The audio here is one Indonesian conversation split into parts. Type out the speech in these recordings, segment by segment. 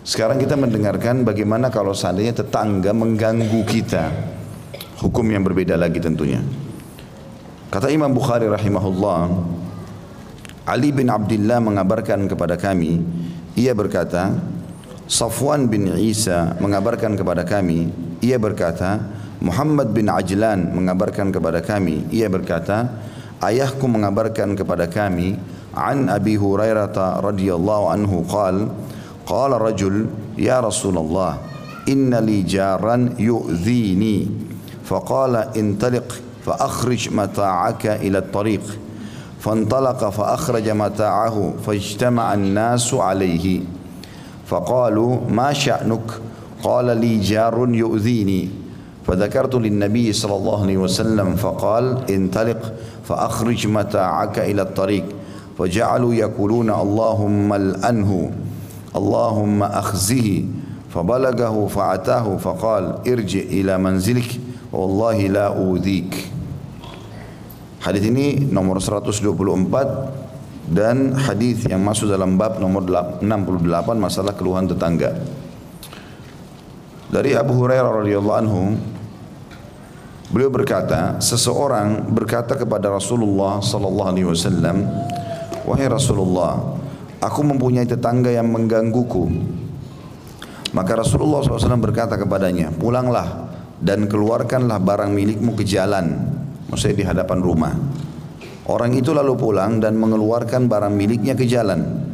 Sekarang kita mendengarkan bagaimana kalau seandainya tetangga mengganggu kita. Hukum yang berbeda lagi tentunya. Kata Imam Bukhari rahimahullah, Ali bin Abdullah mengabarkan kepada kami, ia berkata, Safwan bin Isa mengabarkan kepada kami, ia berkata, Muhammad bin Ajlan mengabarkan kepada kami, ia berkata, ayahku mengabarkan kepada kami, an Abi Hurairah radhiyallahu anhu qala قال رجل يا رسول الله إن لي جارا يؤذيني. فقال انطلق فأخرج متاعك إلى الطريق. فانطلق فأخرج متاعه فاجتمع الناس عليه. فقالوا ما شأنك؟ قال لي جار يؤذيني. فذكرت للنبي صلى الله عليه وسلم فقال انطلق فأخرج متاعك إلى الطريق. فجعلوا يقولون اللهم الأنه. اللهم أخزه فبلغه فأتاه فقال ارجع إلى منزلك والله لا أوذيك Hadis ini nomor 124 dan hadis yang masuk dalam bab nomor 68 masalah keluhan tetangga. Dari Abu Hurairah radhiyallahu anhu beliau berkata, seseorang berkata kepada Rasulullah sallallahu alaihi wasallam, "Wahai Rasulullah, Aku mempunyai tetangga yang menggangguku. Maka Rasulullah SAW berkata kepadanya, pulanglah dan keluarkanlah barang milikmu ke jalan. Maksudnya di hadapan rumah. Orang itu lalu pulang dan mengeluarkan barang miliknya ke jalan.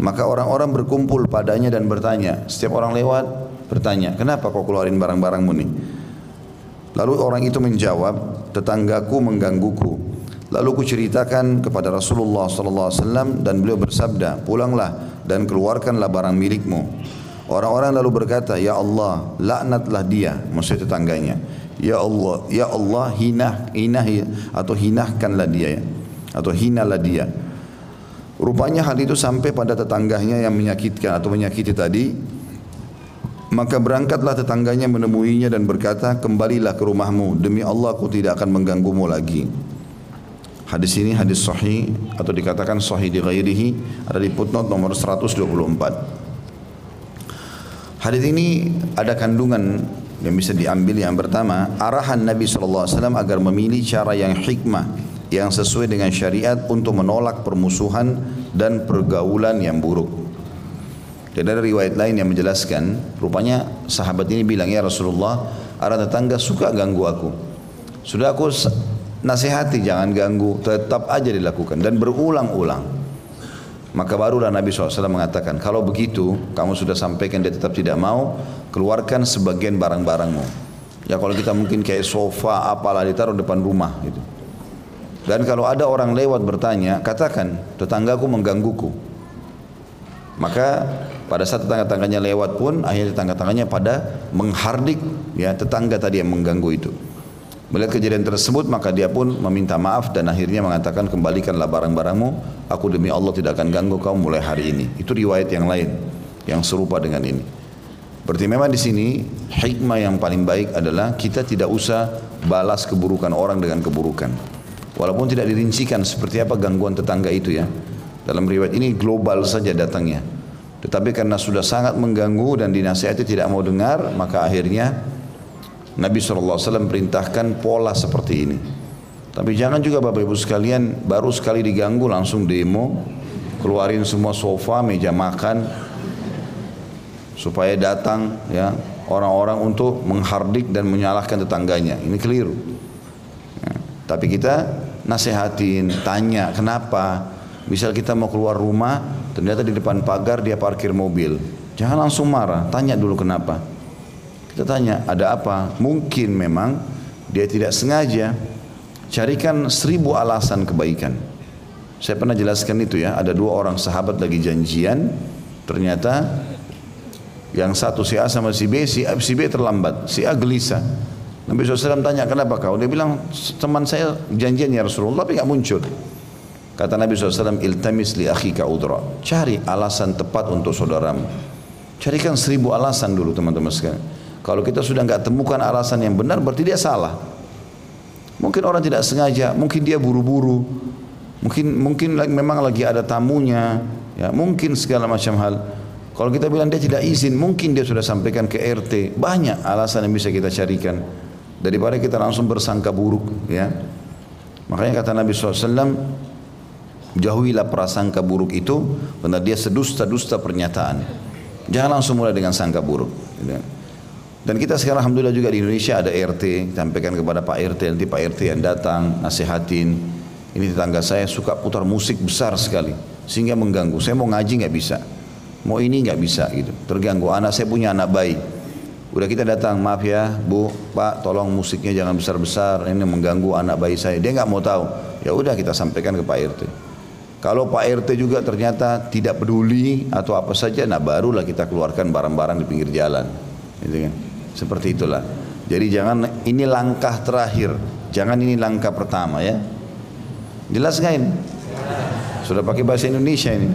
Maka orang-orang berkumpul padanya dan bertanya. Setiap orang lewat bertanya, kenapa kau keluarin barang-barangmu nih? Lalu orang itu menjawab, tetanggaku menggangguku. Lalu kuceritakan kepada Rasulullah wasallam dan beliau bersabda, "Pulanglah dan keluarkanlah barang milikmu." Orang-orang lalu berkata, "Ya Allah, laknatlah dia," maksud tetangganya. "Ya Allah, ya Allah, hinah, hinah atau hinahkanlah dia ya. Atau hinalah dia." Rupanya hal itu sampai pada tetangganya yang menyakitkan atau menyakiti tadi. Maka berangkatlah tetangganya menemuinya dan berkata, "Kembalilah ke rumahmu, demi Allah aku tidak akan mengganggumu lagi." Hadis ini hadis sahih atau dikatakan sahih di ghairihi ada di footnote nomor 124. Hadis ini ada kandungan yang bisa diambil yang pertama arahan Nabi SAW agar memilih cara yang hikmah yang sesuai dengan syariat untuk menolak permusuhan dan pergaulan yang buruk. Dan ada riwayat lain yang menjelaskan, rupanya sahabat ini bilang, ya Rasulullah, ada tetangga suka ganggu aku. Sudah aku nasihati jangan ganggu. Tetap aja dilakukan. Dan berulang-ulang. Maka barulah Nabi SAW mengatakan kalau begitu kamu sudah sampaikan dia tetap tidak mau keluarkan sebagian barang-barangmu. Ya kalau kita mungkin kayak sofa apalah ditaruh depan rumah gitu. Dan kalau ada orang lewat bertanya katakan tetanggaku menggangguku. Maka pada saat tetangga-tangganya lewat pun akhirnya tetangga-tangganya pada menghardik ya tetangga tadi yang mengganggu itu Melihat kejadian tersebut maka dia pun meminta maaf dan akhirnya mengatakan kembalikanlah barang-barangmu. Aku demi Allah tidak akan ganggu kau mulai hari ini. Itu riwayat yang lain yang serupa dengan ini. Berarti memang di sini hikmah yang paling baik adalah kita tidak usah balas keburukan orang dengan keburukan. Walaupun tidak dirincikan seperti apa gangguan tetangga itu ya. Dalam riwayat ini global saja datangnya. Tetapi karena sudah sangat mengganggu dan dinasihati tidak mau dengar, maka akhirnya Nabi SAW perintahkan pola seperti ini. Tapi jangan juga Bapak Ibu sekalian baru sekali diganggu langsung demo, keluarin semua sofa, meja makan, supaya datang ya orang-orang untuk menghardik dan menyalahkan tetangganya. Ini keliru. Ya, tapi kita nasihatin, tanya kenapa. Misal kita mau keluar rumah, ternyata di depan pagar dia parkir mobil. Jangan langsung marah, tanya dulu kenapa. Kita tanya, ada apa? Mungkin memang dia tidak sengaja. Carikan seribu alasan kebaikan. Saya pernah jelaskan itu ya, ada dua orang sahabat lagi janjian, ternyata yang satu si A sama si B, si A, si B terlambat, si A gelisah. Nabi SAW tanya, kenapa kau? Dia bilang, teman saya janjian ya Rasulullah, tapi nggak muncul. Kata Nabi SAW, iltamis li akhika udra. Cari alasan tepat untuk saudaramu. Carikan seribu alasan dulu teman-teman sekalian. Kalau kita sudah nggak temukan alasan yang benar berarti dia salah. Mungkin orang tidak sengaja, mungkin dia buru-buru, mungkin mungkin memang lagi ada tamunya, ya mungkin segala macam hal. Kalau kita bilang dia tidak izin, mungkin dia sudah sampaikan ke RT. Banyak alasan yang bisa kita carikan. Daripada kita langsung bersangka buruk. ya. Makanya kata Nabi SAW, jauhilah prasangka buruk itu, karena dia sedusta-dusta pernyataan. Jangan langsung mulai dengan sangka buruk. Gitu. Dan kita sekarang Alhamdulillah juga di Indonesia ada RT, sampaikan kepada Pak RT, nanti Pak RT yang datang, nasihatin. Ini tetangga saya suka putar musik besar sekali, sehingga mengganggu. Saya mau ngaji nggak bisa. Mau ini nggak bisa gitu. Terganggu. Anak saya punya anak bayi. Udah kita datang, maaf ya bu, pak, tolong musiknya jangan besar-besar, ini mengganggu anak bayi saya. Dia nggak mau tahu. Ya udah kita sampaikan ke Pak RT. Kalau Pak RT juga ternyata tidak peduli atau apa saja, nah barulah kita keluarkan barang-barang di pinggir jalan. Gitu kan. Seperti itulah. Jadi jangan ini langkah terakhir, jangan ini langkah pertama ya. Jelas nggak ini? Sudah pakai bahasa Indonesia ini.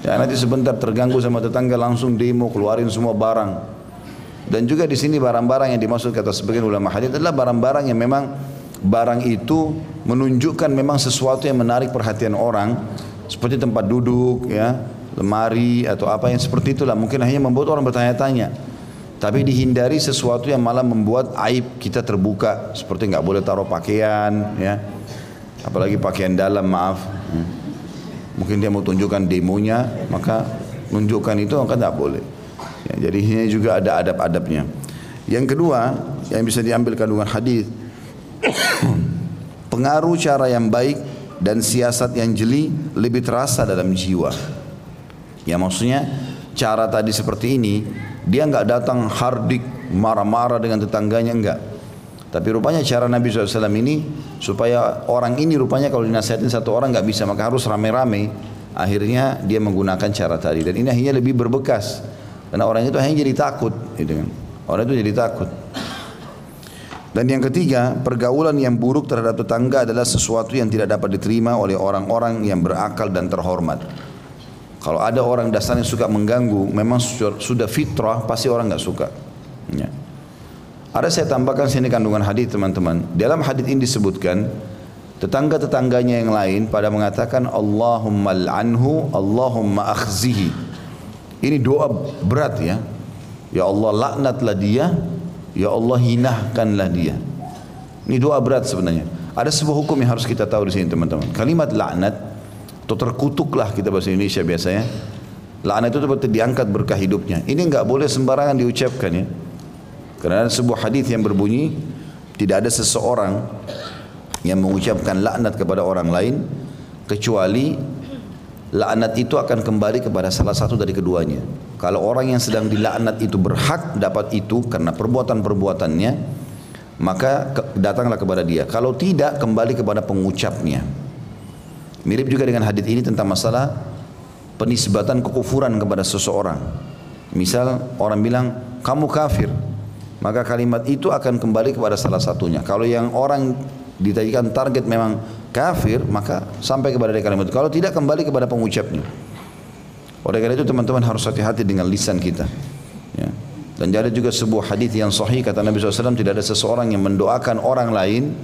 Ya, nanti sebentar terganggu sama tetangga langsung demo keluarin semua barang. Dan juga di sini barang-barang yang dimaksud kata sebagian ulama hadis adalah barang-barang yang memang barang itu menunjukkan memang sesuatu yang menarik perhatian orang seperti tempat duduk ya, lemari atau apa yang seperti itulah mungkin hanya membuat orang bertanya-tanya. Tapi dihindari sesuatu yang malah membuat aib kita terbuka seperti nggak boleh taruh pakaian ya. Apalagi pakaian dalam maaf. Hmm. Mungkin dia mau tunjukkan demonya, maka menunjukkan itu maka tidak boleh. Ya, jadi ini juga ada adab-adabnya. Yang kedua, yang bisa diambil kandungan hadis, pengaruh cara yang baik dan siasat yang jeli lebih terasa dalam jiwa. Ya maksudnya cara tadi seperti ini, dia nggak datang hardik marah-marah dengan tetangganya enggak. Tapi rupanya cara Nabi SAW ini supaya orang ini rupanya kalau dinasihatin satu orang nggak bisa maka harus rame-rame. Akhirnya dia menggunakan cara tadi dan ini akhirnya lebih berbekas karena orang itu hanya jadi takut, gitu kan. Orang itu jadi takut. Dan yang ketiga, pergaulan yang buruk terhadap tetangga adalah sesuatu yang tidak dapat diterima oleh orang-orang yang berakal dan terhormat. Kalau ada orang dasarnya suka mengganggu, memang sudah fitrah, pasti orang nggak suka. Ya. Ada saya tambahkan sini kandungan hadis teman-teman. Dalam hadis ini disebutkan tetangga-tetangganya yang lain pada mengatakan Allahumma al'anhu, Allahumma akhzihi. Ini doa berat ya. Ya Allah laknatlah dia, ya Allah hinahkanlah dia. Ini doa berat sebenarnya. Ada sebuah hukum yang harus kita tahu di sini teman-teman. Kalimat laknat atau terkutuklah kita bahasa Indonesia biasanya. Laknat itu seperti diangkat berkah hidupnya. Ini enggak boleh sembarangan diucapkan ya. Karena ada sebuah hadis yang berbunyi tidak ada seseorang yang mengucapkan laknat kepada orang lain kecuali laknat itu akan kembali kepada salah satu dari keduanya. Kalau orang yang sedang dilaknat itu berhak dapat itu karena perbuatan-perbuatannya, maka datanglah kepada dia. Kalau tidak kembali kepada pengucapnya. Mirip juga dengan hadis ini tentang masalah penisbatan kekufuran kepada seseorang. Misal orang bilang kamu kafir, maka kalimat itu akan kembali kepada salah satunya. Kalau yang orang ditadikan target memang kafir, maka sampai kepada dia kalimat itu. Kalau tidak kembali kepada pengucapnya. Oleh karena itu teman-teman harus hati-hati dengan lisan kita. Ya. Dan ada juga sebuah hadis yang sahih kata Nabi SAW tidak ada seseorang yang mendoakan orang lain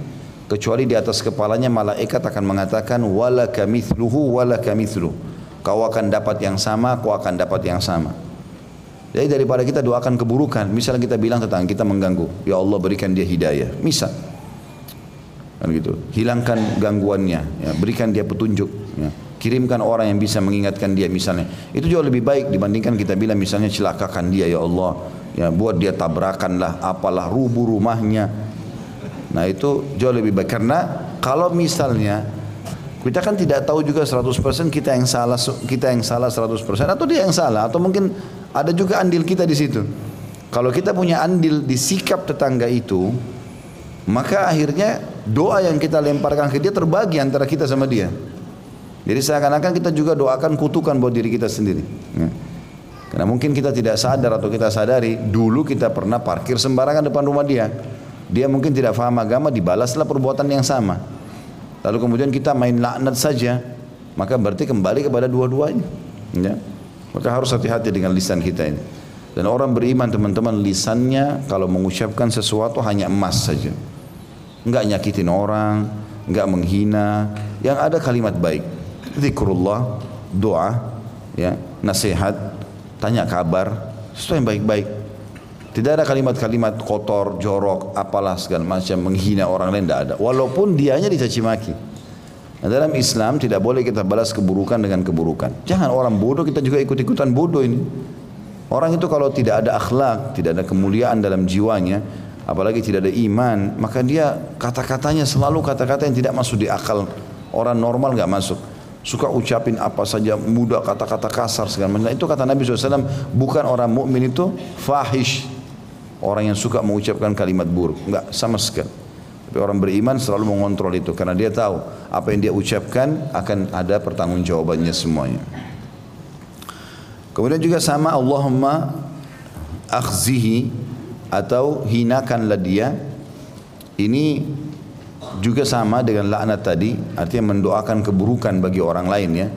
kecuali di atas kepalanya malaikat akan mengatakan wala kamithluhu wala kamithlu. Kau akan dapat yang sama, kau akan dapat yang sama. Jadi daripada kita doakan keburukan, misalnya kita bilang tentang kita mengganggu, ya Allah berikan dia hidayah, misal, kan gitu, hilangkan gangguannya, ya, berikan dia petunjuk, ya. kirimkan orang yang bisa mengingatkan dia misalnya, itu jauh lebih baik dibandingkan kita bilang misalnya celakakan dia ya Allah, ya buat dia tabrakan lah, apalah rubuh rumahnya, nah itu jauh lebih baik karena kalau misalnya kita kan tidak tahu juga 100% kita yang salah kita yang salah 100% atau dia yang salah atau mungkin ada juga andil kita di situ. Kalau kita punya andil di sikap tetangga itu, maka akhirnya doa yang kita lemparkan ke dia terbagi antara kita sama dia. Jadi seakan-akan kita juga doakan kutukan buat diri kita sendiri. Ya. Karena mungkin kita tidak sadar atau kita sadari dulu kita pernah parkir sembarangan depan rumah dia. Dia mungkin tidak faham agama, dibalaslah perbuatan yang sama. Lalu kemudian kita main laknat saja, maka berarti kembali kepada dua-duanya. Ya. Maka harus hati-hati dengan lisan kita ini. Dan orang beriman teman-teman lisannya kalau mengucapkan sesuatu hanya emas saja. Enggak nyakitin orang, enggak menghina, yang ada kalimat baik. Zikrullah, doa, ya, nasihat, tanya kabar, sesuatu yang baik-baik. Tidak ada kalimat-kalimat kotor, jorok, apalah segala macam menghina orang lain tidak ada. Walaupun dianya dicaci maki. Nah, dalam Islam tidak boleh kita balas keburukan dengan keburukan. Jangan orang bodoh kita juga ikut-ikutan bodoh ini. Orang itu kalau tidak ada akhlak, tidak ada kemuliaan dalam jiwanya, apalagi tidak ada iman, maka dia kata-katanya selalu kata-kata yang tidak masuk di akal. Orang normal nggak masuk suka ucapin apa saja mudah kata-kata kasar segala macam itu kata Nabi SAW bukan orang mukmin itu fahish orang yang suka mengucapkan kalimat buruk. Enggak sama sekali. Tapi orang beriman selalu mengontrol itu. Karena dia tahu apa yang dia ucapkan akan ada pertanggungjawabannya semuanya. Kemudian juga sama Allahumma akhzihi atau hinakanlah dia. Ini juga sama dengan laknat tadi, artinya mendoakan keburukan bagi orang lain ya.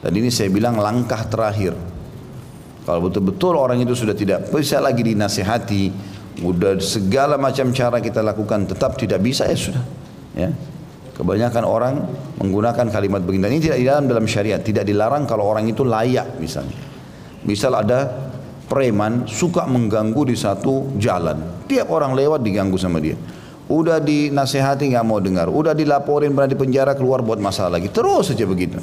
Dan ini saya bilang langkah terakhir. Kalau betul-betul orang itu sudah tidak bisa lagi dinasihati, udah segala macam cara kita lakukan tetap tidak bisa ya sudah. Ya. Kebanyakan orang menggunakan kalimat begini. Ini tidak di dalam dalam syariat, tidak dilarang kalau orang itu layak misalnya. Misal ada preman suka mengganggu di satu jalan. Tiap orang lewat diganggu sama dia. Udah dinasehati nggak mau dengar, udah dilaporin pernah di penjara keluar buat masalah lagi, terus saja begitu.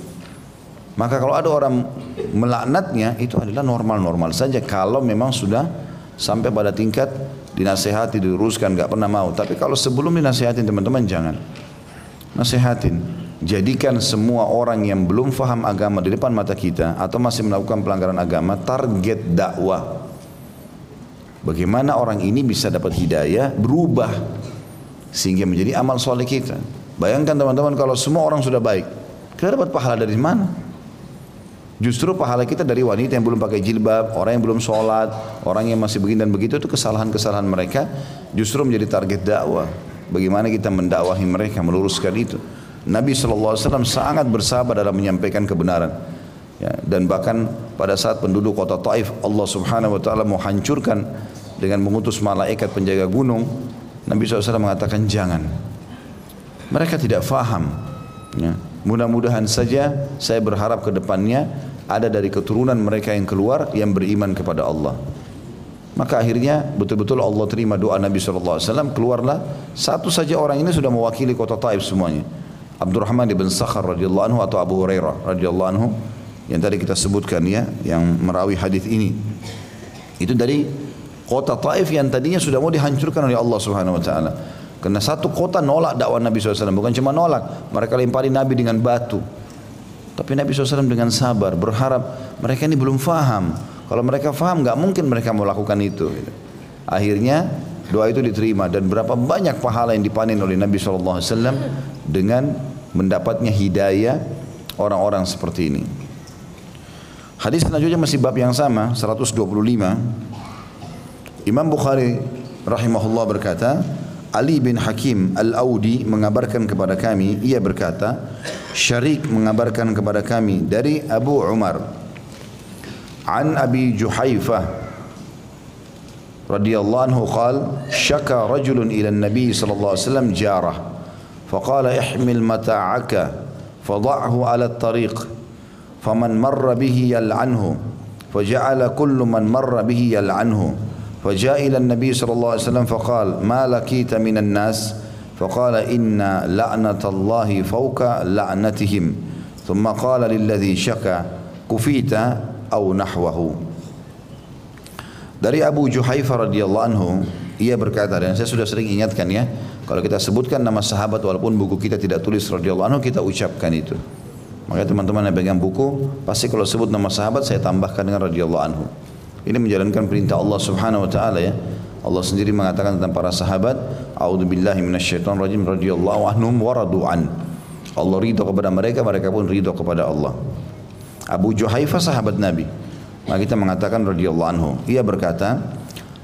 Maka kalau ada orang melaknatnya itu adalah normal-normal saja kalau memang sudah sampai pada tingkat dinasehati, diluruskan, nggak pernah mau. Tapi kalau sebelum dinasehatin teman-teman jangan. Nasehatin. Jadikan semua orang yang belum faham agama di depan mata kita atau masih melakukan pelanggaran agama target dakwah. Bagaimana orang ini bisa dapat hidayah, berubah sehingga menjadi amal soleh kita. Bayangkan teman-teman kalau semua orang sudah baik, kita dapat pahala dari mana? Justru pahala kita dari wanita yang belum pakai jilbab, orang yang belum sholat, orang yang masih begini dan begitu itu kesalahan-kesalahan mereka justru menjadi target dakwah. Bagaimana kita mendakwahi mereka, meluruskan itu. Nabi SAW sangat bersabar dalam menyampaikan kebenaran. Ya, dan bahkan pada saat penduduk kota Taif Allah Subhanahu wa taala mau hancurkan dengan mengutus malaikat penjaga gunung Nabi SAW mengatakan jangan. Mereka tidak faham. Ya. Mudah-mudahan saja saya berharap ke depannya ada dari keturunan mereka yang keluar yang beriman kepada Allah. Maka akhirnya betul-betul Allah terima doa Nabi SAW keluarlah satu saja orang ini sudah mewakili kota Taif semuanya. Abdurrahman ibn Sakhar radhiyallahu anhu atau Abu Hurairah radhiyallahu anhu yang tadi kita sebutkan ya yang merawi hadis ini. Itu dari Kota Taif yang tadinya sudah mau dihancurkan oleh Allah Subhanahu wa taala. Karena satu kota nolak dakwah Nabi SAW. Bukan cuma nolak, mereka lempari Nabi dengan batu. Tapi Nabi SAW dengan sabar berharap mereka ini belum faham. Kalau mereka faham nggak mungkin mereka melakukan itu. Akhirnya doa itu diterima dan berapa banyak pahala yang dipanen oleh Nabi SAW dengan mendapatnya hidayah orang-orang seperti ini. Hadis selanjutnya masih bab yang sama 125 Imam Bukhari rahimahullah berkata, Ali bin Hakim Al-Audi mengabarkan kepada kami, ia berkata, Syarik mengabarkan kepada kami dari Abu Umar an Abi Juhaifah radhiyallahu anhu qal syaka rajulun ila an-nabi sallallahu alaihi wasallam jarah فقال احمل متاعك فضعه على الطريق فمن مر به يلعنه فجعل كل من مر به يلعنه فجاء إلى النبي صلى الله عليه وسلم فقال ما لكيت من الناس فقال إن لعنة الله فوق لعنتهم ثم قال للذي شكى كفيت أو نحوه Dari Abu Juhaifa radhiyallahu anhu, ia berkata dan saya sudah sering ingatkan ya, kalau kita sebutkan nama sahabat walaupun buku kita tidak tulis radhiyallahu anhu, kita ucapkan itu. Makanya teman-teman yang pegang buku, pasti kalau sebut nama sahabat saya tambahkan dengan radhiyallahu anhu. Ini menjalankan perintah Allah Subhanahu wa taala ya. Allah sendiri mengatakan tentang para sahabat, "A'udzubillahi minasyaitonir rajim radhiyallahu anhum wa radu'an." Allah ridha kepada mereka, mereka pun ridha kepada Allah. Abu Juhaifah sahabat Nabi. Maka kita mengatakan radhiyallahu anhu. Ia berkata,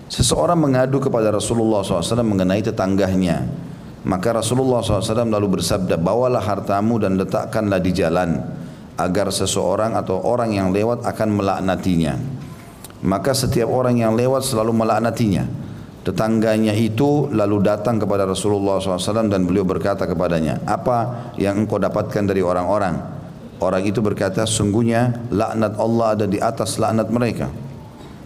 seseorang mengadu kepada Rasulullah SAW mengenai tetangganya. Maka Rasulullah SAW lalu bersabda, bawalah hartamu dan letakkanlah di jalan agar seseorang atau orang yang lewat akan melaknatinya maka setiap orang yang lewat selalu melaknatinya. Tetangganya itu lalu datang kepada Rasulullah SAW dan beliau berkata kepadanya, apa yang engkau dapatkan dari orang-orang? Orang itu berkata, sungguhnya laknat Allah ada di atas laknat mereka.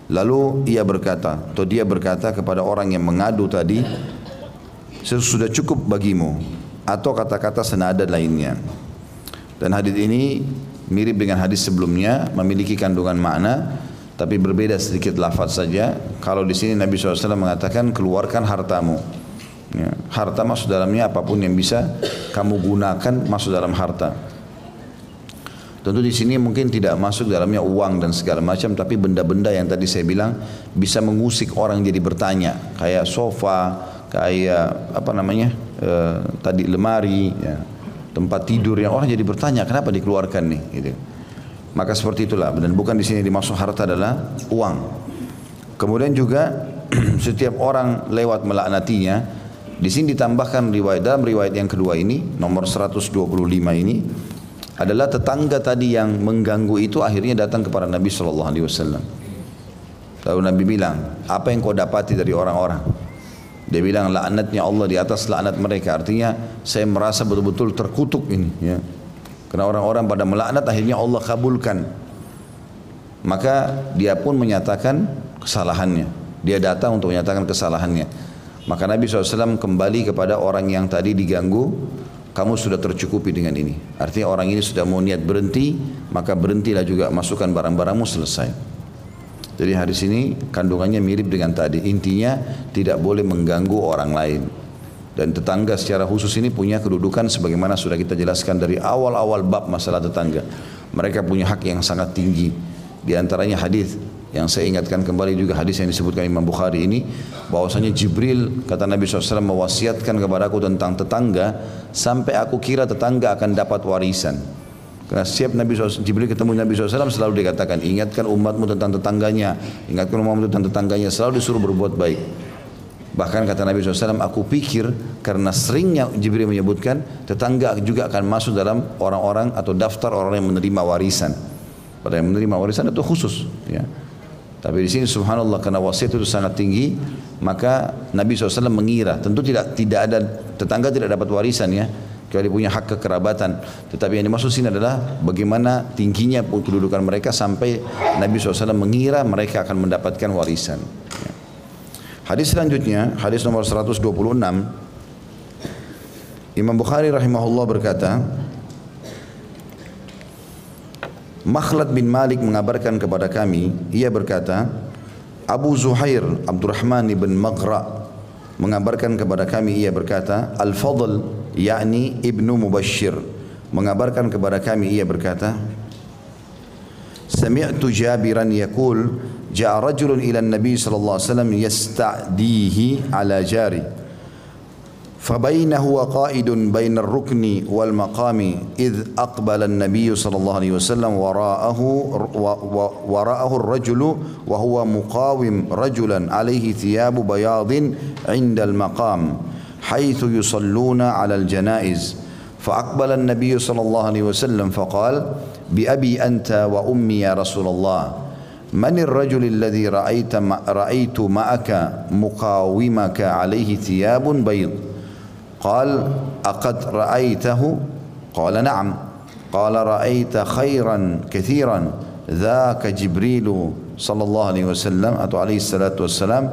Lalu ia berkata, atau dia berkata kepada orang yang mengadu tadi, sudah cukup bagimu, atau kata-kata senada lainnya. Dan hadis ini mirip dengan hadis sebelumnya, memiliki kandungan makna, tapi berbeda sedikit lafaz saja. Kalau di sini Nabi SAW mengatakan keluarkan hartamu. Ya, harta masuk dalamnya apa pun yang bisa kamu gunakan masuk dalam harta. Tentu di sini mungkin tidak masuk dalamnya uang dan segala macam, tapi benda-benda yang tadi saya bilang bisa mengusik orang jadi bertanya, kayak sofa, kayak apa namanya, e, tadi lemari, ya, tempat tidur yang orang jadi bertanya kenapa dikeluarkan nih, gitu. Maka seperti itulah, dan bukan di sini dimaksud harta adalah uang. Kemudian juga setiap orang lewat melaknatinya, di sini ditambahkan riwayat dalam riwayat yang kedua ini nomor 125 ini adalah tetangga tadi yang mengganggu itu akhirnya datang kepada Nabi Shallallahu Alaihi Wasallam. Lalu Nabi bilang, apa yang kau dapati dari orang-orang? Dia bilang laknatnya Allah di atas laknat mereka. Artinya saya merasa betul-betul terkutuk ini. Ya. Karena orang-orang pada melaknat akhirnya Allah kabulkan. Maka dia pun menyatakan kesalahannya. Dia datang untuk menyatakan kesalahannya. Maka Nabi SAW kembali kepada orang yang tadi diganggu kamu sudah tercukupi dengan ini. Artinya orang ini sudah mau niat berhenti, maka berhentilah juga masukkan barang-barangmu selesai. Jadi hadis ini kandungannya mirip dengan tadi. Intinya tidak boleh mengganggu orang lain. Dan tetangga secara khusus ini punya kedudukan sebagaimana sudah kita jelaskan dari awal-awal bab masalah tetangga. Mereka punya hak yang sangat tinggi. Di antaranya hadis yang saya ingatkan kembali juga hadis yang disebutkan Imam Bukhari ini bahwasanya Jibril kata Nabi SAW mewasiatkan kepadaku tentang tetangga sampai aku kira tetangga akan dapat warisan. Karena setiap Nabi SAW, Jibril ketemu Nabi SAW selalu dikatakan ingatkan umatmu tentang tetangganya, ingatkan umatmu tentang tetangganya, selalu disuruh berbuat baik. Bahkan kata Nabi SAW, aku pikir karena seringnya Jibril menyebutkan tetangga juga akan masuk dalam orang-orang atau daftar orang yang menerima warisan. Pada yang menerima warisan itu khusus. Ya. Tapi di sini subhanallah karena wasiat itu sangat tinggi, maka Nabi SAW mengira, tentu tidak tidak ada tetangga tidak dapat warisan ya, kecuali punya hak kekerabatan. Tetapi yang dimaksud sini adalah bagaimana tingginya kedudukan mereka sampai Nabi SAW mengira mereka akan mendapatkan warisan. Hadis selanjutnya, hadis nomor 126, Imam Bukhari rahimahullah berkata, Makhlad bin Malik mengabarkan kepada kami, ia berkata, Abu Zuhair Abdurrahman bin Maghra mengabarkan kepada kami, ia berkata, Al-Fadl, yakni Ibnu Mubashir, mengabarkan kepada kami, ia berkata, Sami'tu Jabiran yakul, Ja'a rajulun ila Nabi sallallahu alaihi wasallam yasta'dihi ala jari. فبينه وقائد بين الركن والمقام إذ أقبل النبي صلى الله عليه وسلم وراءه وراءه الرجل وهو مقاوم رجلا عليه ثياب بياض عند المقام حيث يصلون على الجنائز فأقبل النبي صلى الله عليه وسلم فقال بأبي أنت وأمي يا رسول الله من الرجل الذي رأيت رأيت معك مقاومك عليه ثياب بيض؟ قال أقد رأيته؟ قال نعم. قال رأيت خيرا كثيرا. ذاك جبريل صلى الله عليه وسلم عليه الصلاة والسلام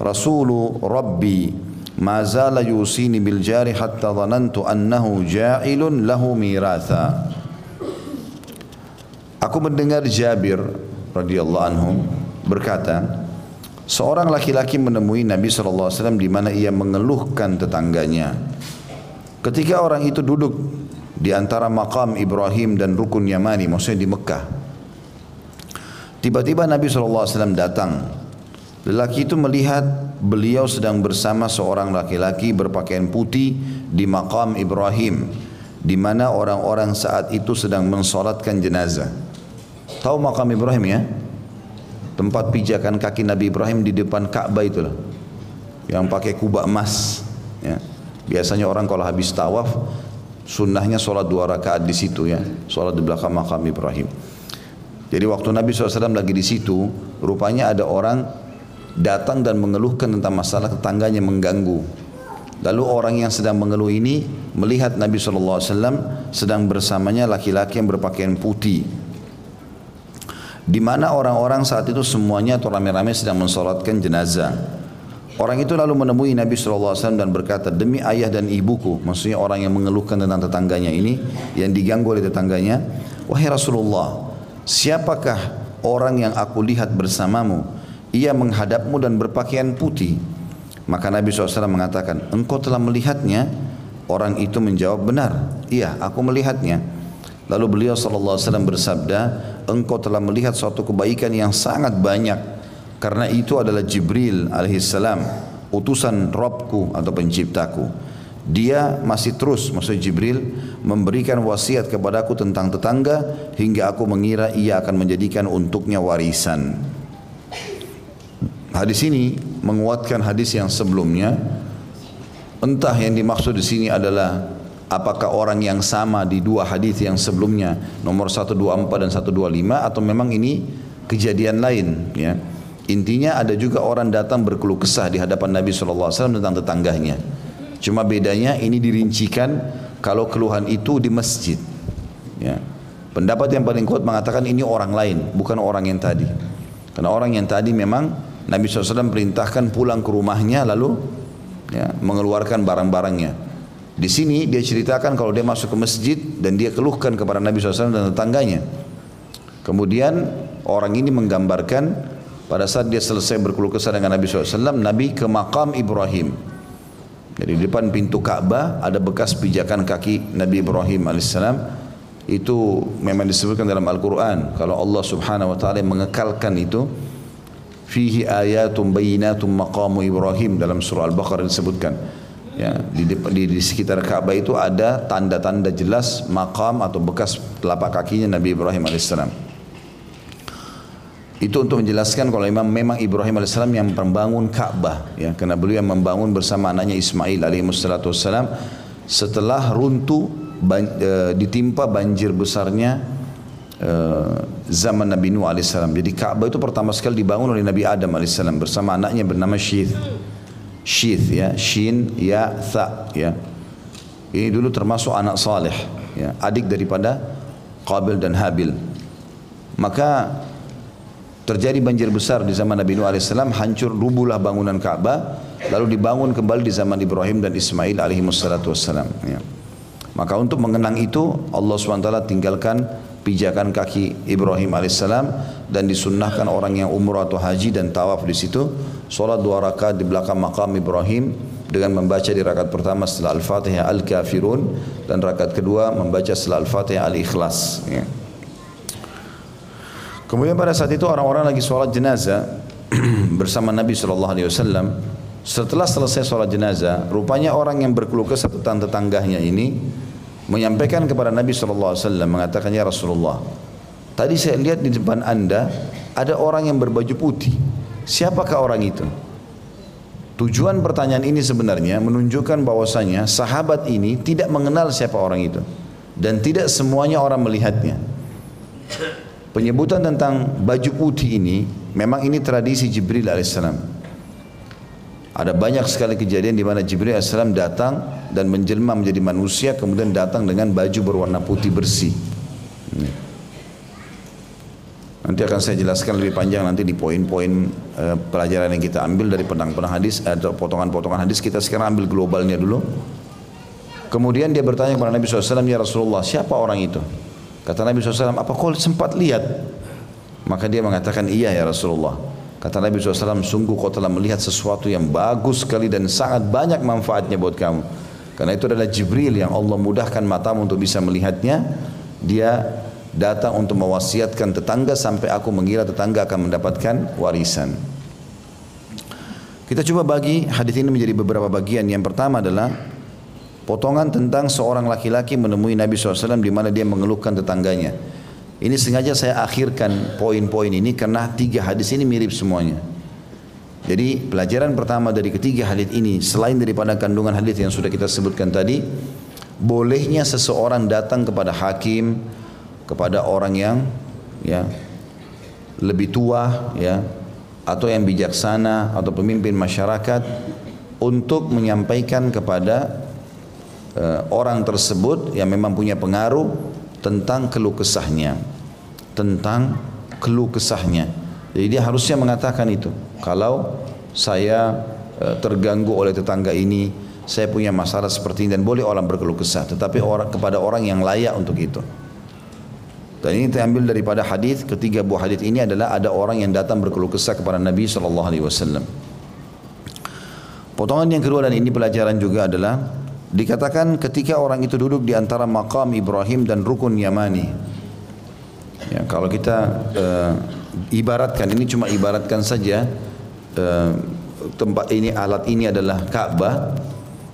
رسول ربي. ما زال يوصيني بالجار حتى ظننت أنه جاعل له ميراثا. Aku mendengar Jabir radhiyallahu anhu berkata, Seorang laki-laki menemui Nabi SAW di mana ia mengeluhkan tetangganya. Ketika orang itu duduk di antara makam Ibrahim dan rukun Yamani, maksudnya di Mekah. Tiba-tiba Nabi SAW datang. Lelaki itu melihat beliau sedang bersama seorang laki-laki berpakaian putih di makam Ibrahim. Di mana orang-orang saat itu sedang mensolatkan jenazah. Tahu makam Ibrahim ya? tempat pijakan kaki Nabi Ibrahim di depan Ka'bah itulah yang pakai kubah emas ya. biasanya orang kalau habis tawaf sunnahnya sholat dua rakaat di situ ya sholat di belakang makam Ibrahim jadi waktu Nabi SAW lagi di situ rupanya ada orang datang dan mengeluhkan tentang masalah tetangganya mengganggu Lalu orang yang sedang mengeluh ini melihat Nabi SAW sedang bersamanya laki-laki yang berpakaian putih. Di mana orang-orang saat itu semuanya atau rame-rame sedang mensolatkan jenazah. Orang itu lalu menemui Nabi SAW dan berkata, demi ayah dan ibuku, maksudnya orang yang mengeluhkan tentang tetangganya ini, yang diganggu oleh tetangganya, wahai Rasulullah, siapakah orang yang aku lihat bersamamu? Ia menghadapmu dan berpakaian putih. Maka Nabi SAW mengatakan, engkau telah melihatnya? Orang itu menjawab, benar. Iya, aku melihatnya. Lalu beliau SAW bersabda, engkau telah melihat suatu kebaikan yang sangat banyak. Karena itu adalah Jibril alaihissalam, utusan Robku atau penciptaku. Dia masih terus, maksud Jibril, memberikan wasiat kepadaku tentang tetangga hingga aku mengira ia akan menjadikan untuknya warisan. Hadis ini menguatkan hadis yang sebelumnya. Entah yang dimaksud di sini adalah apakah orang yang sama di dua hadis yang sebelumnya nomor 124 dan 125 atau memang ini kejadian lain ya. Intinya ada juga orang datang berkeluh kesah di hadapan Nabi SAW tentang tetangganya. Cuma bedanya ini dirincikan kalau keluhan itu di masjid. Ya. Pendapat yang paling kuat mengatakan ini orang lain, bukan orang yang tadi. Karena orang yang tadi memang Nabi SAW perintahkan pulang ke rumahnya lalu ya, mengeluarkan barang-barangnya. Di sini dia ceritakan kalau dia masuk ke masjid dan dia keluhkan kepada Nabi SAW dan tetangganya. Kemudian orang ini menggambarkan pada saat dia selesai berkeluh kesah dengan Nabi SAW, Nabi ke makam Ibrahim. Jadi di depan pintu Ka'bah ada bekas pijakan kaki Nabi Ibrahim alaihissalam. Itu memang disebutkan dalam Al-Quran. Kalau Allah subhanahu wa ta'ala mengekalkan itu, fihi ayatum bayinatum maqamu Ibrahim dalam surah Al-Baqarah disebutkan. Ya, di, di, di sekitar Ka'bah itu ada tanda-tanda jelas makam atau bekas telapak kakinya Nabi Ibrahim alaihissalam. Itu untuk menjelaskan kalau memang memang Ibrahim alaihissalam yang membangun Ka'bah, ya, karena beliau yang membangun bersama anaknya Ismail alaihissalam setelah runtuh ban, e, ditimpa banjir besarnya Eh, zaman Nabi Nuh alaihissalam. Jadi Ka'bah itu pertama sekali dibangun oleh Nabi Adam alaihissalam bersama anaknya bernama Syith. Syith ya, Shin ya Tha ya. Ini dulu termasuk anak saleh ya, adik daripada Qabil dan Habil. Maka terjadi banjir besar di zaman Nabi Nuh alaihissalam, hancur rubuhlah bangunan Ka'bah, lalu dibangun kembali di zaman Ibrahim dan Ismail alaihi wassalam ya. Maka untuk mengenang itu Allah SWT tinggalkan pijakan kaki Ibrahim alaihissalam dan disunnahkan orang yang umrah atau haji dan tawaf di situ solat dua rakaat di belakang makam Ibrahim dengan membaca di rakaat pertama setelah Al-Fatihah Al-Kafirun dan rakaat kedua membaca setelah Al-Fatihah Al-Ikhlas ya. Kemudian pada saat itu orang-orang lagi sholat jenazah bersama Nabi SAW setelah selesai sholat jenazah rupanya orang yang berkeluh kesah tetangganya ini menyampaikan kepada Nabi SAW mengatakan ya Rasulullah tadi saya lihat di depan anda ada orang yang berbaju putih. Siapakah orang itu? Tujuan pertanyaan ini sebenarnya menunjukkan bahwasanya sahabat ini tidak mengenal siapa orang itu dan tidak semuanya orang melihatnya. Penyebutan tentang baju putih ini memang ini tradisi Jibril alaihissalam ada banyak sekali kejadian di mana Jibril AS datang dan menjelma menjadi manusia kemudian datang dengan baju berwarna putih bersih. Nanti akan saya jelaskan lebih panjang nanti di poin-poin uh, pelajaran yang kita ambil dari pedang-pedang hadis atau potongan-potongan hadis kita sekarang ambil globalnya dulu. Kemudian dia bertanya kepada Nabi SAW, Ya Rasulullah, siapa orang itu? Kata Nabi SAW, apa kau sempat lihat? Maka dia mengatakan, iya ya Rasulullah. Kata Nabi SAW, sungguh kau telah melihat sesuatu yang bagus sekali dan sangat banyak manfaatnya buat kamu. Karena itu adalah Jibril yang Allah mudahkan matamu untuk bisa melihatnya. Dia datang untuk mewasiatkan tetangga sampai aku mengira tetangga akan mendapatkan warisan. Kita coba bagi hadis ini menjadi beberapa bagian. Yang pertama adalah potongan tentang seorang laki-laki menemui Nabi SAW di mana dia mengeluhkan tetangganya. Ini sengaja saya akhirkan poin-poin ini karena tiga hadis ini mirip semuanya. Jadi pelajaran pertama dari ketiga hadis ini selain daripada kandungan hadis yang sudah kita sebutkan tadi, bolehnya seseorang datang kepada hakim, kepada orang yang ya lebih tua ya atau yang bijaksana atau pemimpin masyarakat untuk menyampaikan kepada uh, orang tersebut yang memang punya pengaruh tentang keluh kesahnya. Tentang keluh kesahnya. Jadi dia harusnya mengatakan itu. Kalau saya uh, terganggu oleh tetangga ini saya punya masalah seperti ini dan boleh orang berkeluh kesah. Tetapi orang kepada orang yang layak untuk itu. Dan ini terambil daripada hadis ketiga buah hadis ini adalah ada orang yang datang berkeluh kesah kepada Nabi wasallam. Potongan yang kedua dan ini pelajaran juga adalah dikatakan ketika orang itu duduk di antara makam Ibrahim dan rukun Yamani. Ya, kalau kita uh, ibaratkan ini cuma ibaratkan saja uh, tempat ini alat ini adalah Ka'bah,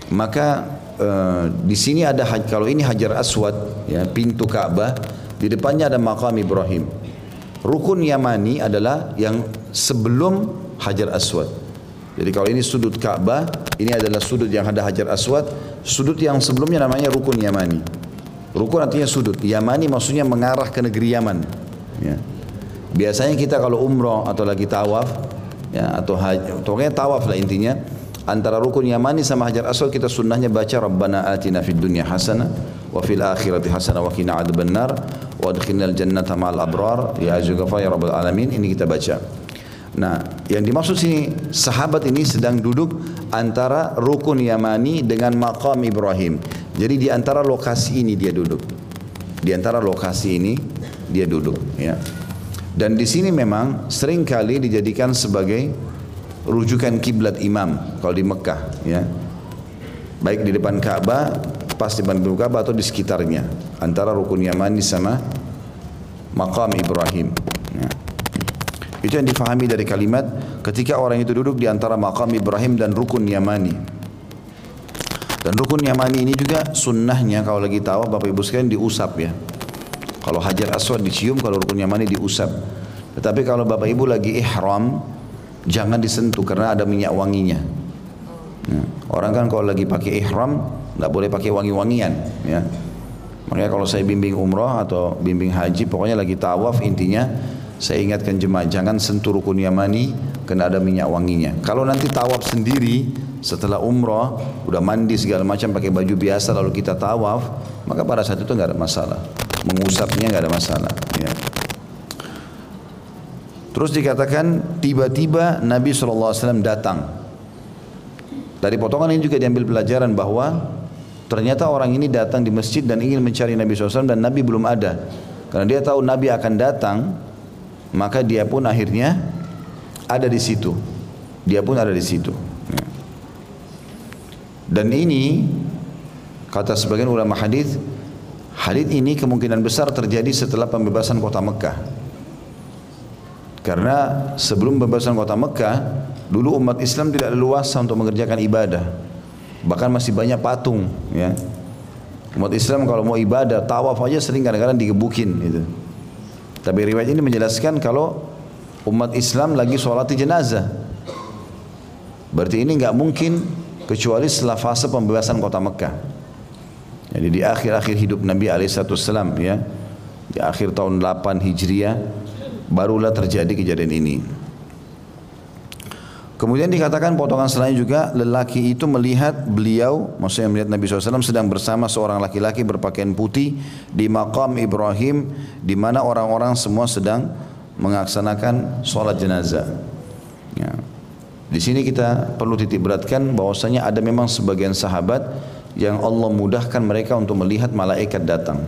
maka uh, di sini ada kalau ini Hajar Aswad ya pintu Ka'bah di depannya ada makam Ibrahim. Rukun Yamani adalah yang sebelum Hajar Aswad. Jadi kalau ini sudut Ka'bah, ini adalah sudut yang ada Hajar Aswad, sudut yang sebelumnya namanya Rukun Yamani. Rukun artinya sudut, Yamani maksudnya mengarah ke negeri Yaman. Ya. Biasanya kita kalau umroh atau lagi tawaf, ya, atau haji, pokoknya tawaf lah intinya, antara Rukun Yamani sama Hajar Aswad kita sunnahnya baca Rabbana atina fid dunya hasanah wa fil akhirati hasanah wa qina adzabannar wa adkhilnal jannata ma'al abrar ya azughafar ya rabbal alamin ini kita baca. Nah, yang dimaksud sini sahabat ini sedang duduk antara rukun Yamani dengan makam Ibrahim. Jadi di antara lokasi ini dia duduk. Di antara lokasi ini dia duduk, ya. Dan di sini memang sering kali dijadikan sebagai rujukan kiblat imam kalau di Mekah, ya. Baik di depan Ka'bah, pas di depan Ka'bah atau di sekitarnya, antara rukun Yamani sama makam Ibrahim. Ya. Itu yang difahami dari kalimat ketika orang itu duduk di antara makam Ibrahim dan rukun Yamani. Dan rukun Yamani ini juga sunnahnya kalau lagi tawaf Bapak Ibu sekalian diusap ya. Kalau hajar aswad dicium, kalau rukun Yamani diusap. Tetapi kalau Bapak Ibu lagi ihram, jangan disentuh karena ada minyak wanginya. Ya. Orang kan kalau lagi pakai ihram, nggak boleh pakai wangi-wangian. Ya. Makanya kalau saya bimbing umroh atau bimbing haji, pokoknya lagi tawaf intinya saya ingatkan jemaah jangan sentuh rukun yamani kena ada minyak wanginya. Kalau nanti tawaf sendiri setelah umrah udah mandi segala macam pakai baju biasa lalu kita tawaf maka pada saat itu nggak ada masalah. Mengusapnya nggak ada masalah. Ya. Terus dikatakan tiba-tiba Nabi SAW datang. Dari potongan ini juga diambil pelajaran bahwa ternyata orang ini datang di masjid dan ingin mencari Nabi SAW dan Nabi belum ada. Karena dia tahu Nabi akan datang, maka dia pun akhirnya ada di situ. Dia pun ada di situ. Dan ini kata sebagian ulama hadis, hadis ini kemungkinan besar terjadi setelah pembebasan kota Mekah. Karena sebelum pembebasan kota Mekah, dulu umat Islam tidak leluasa untuk mengerjakan ibadah. Bahkan masih banyak patung, ya. Umat Islam kalau mau ibadah, tawaf aja sering kadang-kadang digebukin gitu. Tapi riwayat ini menjelaskan kalau umat Islam lagi sholat jenazah. Berarti ini nggak mungkin kecuali setelah fase pembebasan kota Mekah. Jadi di akhir-akhir hidup Nabi Alaihissalam ya, di akhir tahun 8 Hijriah barulah terjadi kejadian ini. Kemudian dikatakan potongan selanjutnya juga lelaki itu melihat beliau, maksudnya melihat Nabi SAW sedang bersama seorang laki-laki berpakaian putih di makam Ibrahim di mana orang-orang semua sedang melaksanakan sholat jenazah. Ya. Di sini kita perlu titik beratkan bahwasanya ada memang sebagian sahabat yang Allah mudahkan mereka untuk melihat malaikat datang.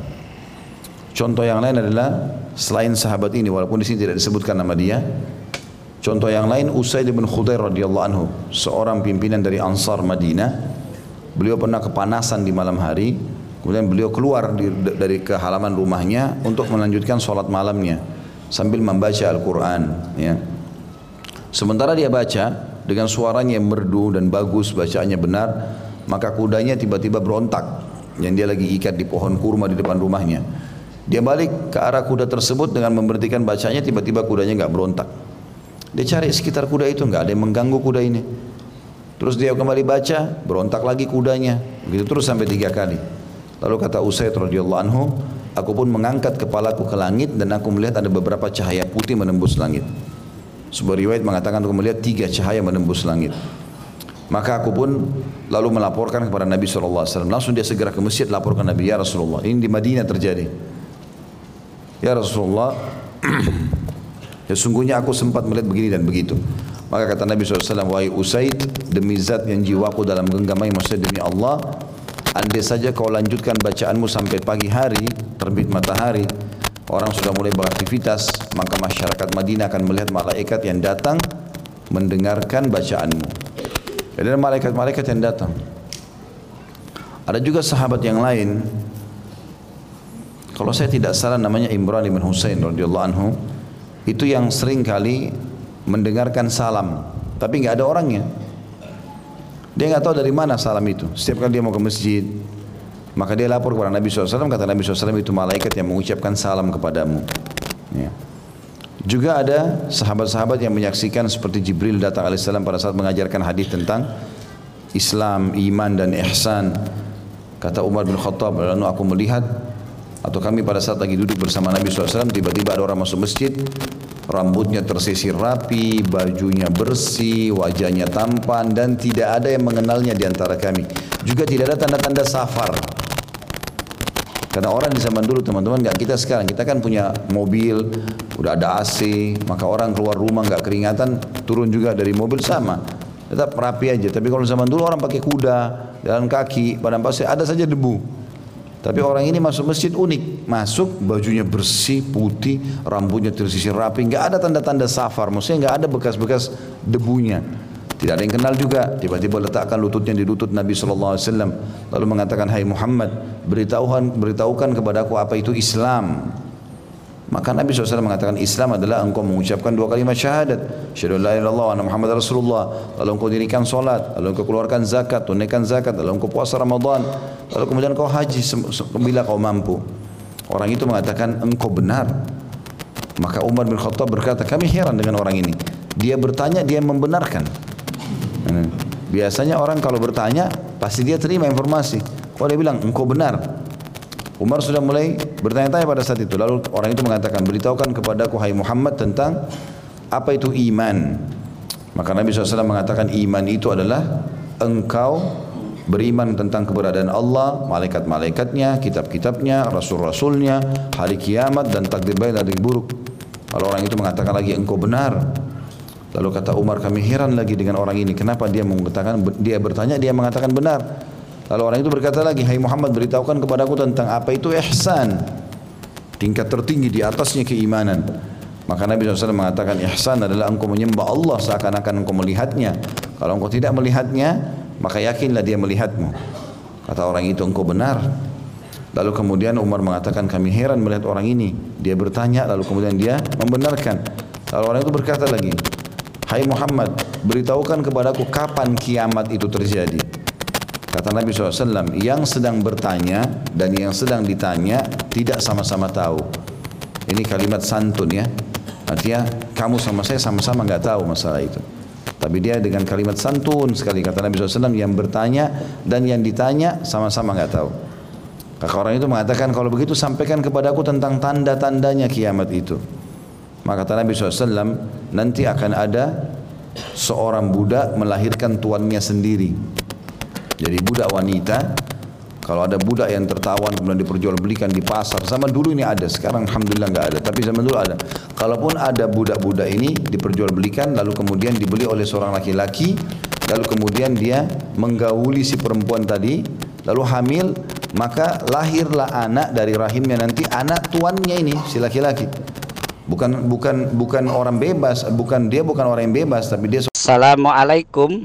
Contoh yang lain adalah selain sahabat ini walaupun di sini tidak disebutkan nama dia, Contoh yang lain Usaid bin Khudair radhiyallahu anhu, seorang pimpinan dari Ansar Madinah. Beliau pernah kepanasan di malam hari, kemudian beliau keluar di, dari ke halaman rumahnya untuk melanjutkan sholat malamnya sambil membaca Al-Quran. Ya. Sementara dia baca dengan suaranya yang merdu dan bagus, bacaannya benar, maka kudanya tiba-tiba berontak yang dia lagi ikat di pohon kurma di depan rumahnya. Dia balik ke arah kuda tersebut dengan memberhentikan bacanya, tiba-tiba kudanya nggak berontak. Dia cari sekitar kuda itu nggak ada yang mengganggu kuda ini. Terus dia kembali baca, berontak lagi kudanya. Begitu terus sampai tiga kali. Lalu kata Usaid radhiyallahu anhu, aku pun mengangkat kepalaku ke langit dan aku melihat ada beberapa cahaya putih menembus langit. Sebuah riwayat mengatakan aku melihat tiga cahaya menembus langit. Maka aku pun lalu melaporkan kepada Nabi SAW. Langsung dia segera ke masjid laporkan Nabi, Ya Rasulullah, ini di Madinah terjadi. Ya Rasulullah, ya sungguhnya aku sempat melihat begini dan begitu. Maka kata Nabi SAW, Wahai Usaid, demi zat yang jiwaku dalam genggamai, maksudnya demi Allah, andai saja kau lanjutkan bacaanmu sampai pagi hari, terbit matahari, orang sudah mulai beraktivitas, maka masyarakat Madinah akan melihat malaikat yang datang mendengarkan bacaanmu. Jadi ada malaikat-malaikat yang datang. Ada juga sahabat yang lain. Kalau saya tidak salah namanya Imran bin Husain radhiyallahu anhu, itu yang sering kali mendengarkan salam, tapi nggak ada orangnya. Dia nggak tahu dari mana salam itu. Setiap kali dia mau ke masjid, maka dia lapor kepada Nabi SAW, kata Nabi SAW itu malaikat yang mengucapkan salam kepadamu. Ya. Juga ada sahabat-sahabat yang menyaksikan seperti Jibril datang alaihissalam pada saat mengajarkan hadis tentang Islam, iman dan ihsan. Kata Umar bin Khattab, lalu aku melihat atau kami pada saat lagi duduk bersama Nabi SAW tiba-tiba ada orang masuk masjid rambutnya tersisir rapi, bajunya bersih, wajahnya tampan dan tidak ada yang mengenalnya di antara kami. Juga tidak ada tanda-tanda safar. Karena orang di zaman dulu teman-teman nggak kita sekarang kita kan punya mobil, udah ada AC, maka orang keluar rumah nggak keringatan, turun juga dari mobil sama, tetap rapi aja. Tapi kalau zaman dulu orang pakai kuda, jalan kaki, badan pasir ada saja debu. Tapi orang ini masuk masjid unik, masuk bajunya bersih, putih, rambutnya tersisir rapi, nggak ada tanda-tanda safar, maksudnya nggak ada bekas-bekas debunya. Tidak ada yang kenal juga. Tiba-tiba letakkan lututnya di lutut Nabi Sallallahu Alaihi Wasallam. Lalu mengatakan, Hai Muhammad, beritahukan, beritahukan kepadaku apa itu Islam. Maka Nabi SAW mengatakan Islam adalah engkau mengucapkan dua kalimat syahadat. Syahadu la ilallah wa Muhammad Rasulullah. Lalu engkau dirikan solat. Lalu engkau keluarkan zakat, tunaikan zakat. Lalu engkau puasa Ramadan. Lalu kemudian engkau haji bila kau mampu. Orang itu mengatakan engkau benar. Maka Umar bin Khattab berkata, kami heran dengan orang ini. Dia bertanya, dia membenarkan. Hmm. Biasanya orang kalau bertanya pasti dia terima informasi. Kalau dia bilang engkau benar, Umar sudah mulai bertanya-tanya pada saat itu. Lalu orang itu mengatakan, beritahukan kepadaku hai Muhammad tentang apa itu iman. Maka Nabi SAW mengatakan iman itu adalah engkau beriman tentang keberadaan Allah, malaikat-malaikatnya, kitab-kitabnya, rasul-rasulnya, hari kiamat dan takdir baik dan buruk. Kalau orang itu mengatakan lagi engkau benar, Lalu kata Umar kami heran lagi dengan orang ini. Kenapa dia mengatakan dia bertanya dia mengatakan benar. Lalu orang itu berkata lagi, Hai Muhammad beritahukan kepadaku tentang apa itu ihsan. Tingkat tertinggi di atasnya keimanan. Maka Nabi SAW mengatakan ihsan adalah engkau menyembah Allah seakan-akan engkau melihatnya. Kalau engkau tidak melihatnya, maka yakinlah dia melihatmu. Kata orang itu engkau benar. Lalu kemudian Umar mengatakan kami heran melihat orang ini. Dia bertanya lalu kemudian dia membenarkan. Lalu orang itu berkata lagi, Hai Muhammad, beritahukan kepadaku kapan kiamat itu terjadi. Kata Nabi SAW, yang sedang bertanya dan yang sedang ditanya tidak sama-sama tahu. Ini kalimat santun ya. Artinya kamu sama saya sama-sama nggak tahu masalah itu. Tapi dia dengan kalimat santun sekali kata Nabi SAW yang bertanya dan yang ditanya sama-sama nggak tahu. Kakak orang itu mengatakan kalau begitu sampaikan kepadaku tentang tanda-tandanya kiamat itu. Maka kata Nabi SAW, nanti akan ada seorang budak melahirkan tuannya sendiri. Jadi budak wanita, kalau ada budak yang tertawan kemudian diperjualbelikan di pasar, sama dulu ini ada, sekarang alhamdulillah nggak ada, tapi zaman dulu ada. Kalaupun ada budak-budak ini diperjualbelikan, lalu kemudian dibeli oleh seorang laki-laki, lalu kemudian dia menggauli si perempuan tadi, lalu hamil, maka lahirlah anak dari rahimnya nanti anak tuannya ini si laki-laki. Bukan bukan bukan orang bebas, bukan dia bukan orang yang bebas, tapi dia Assalamualaikum.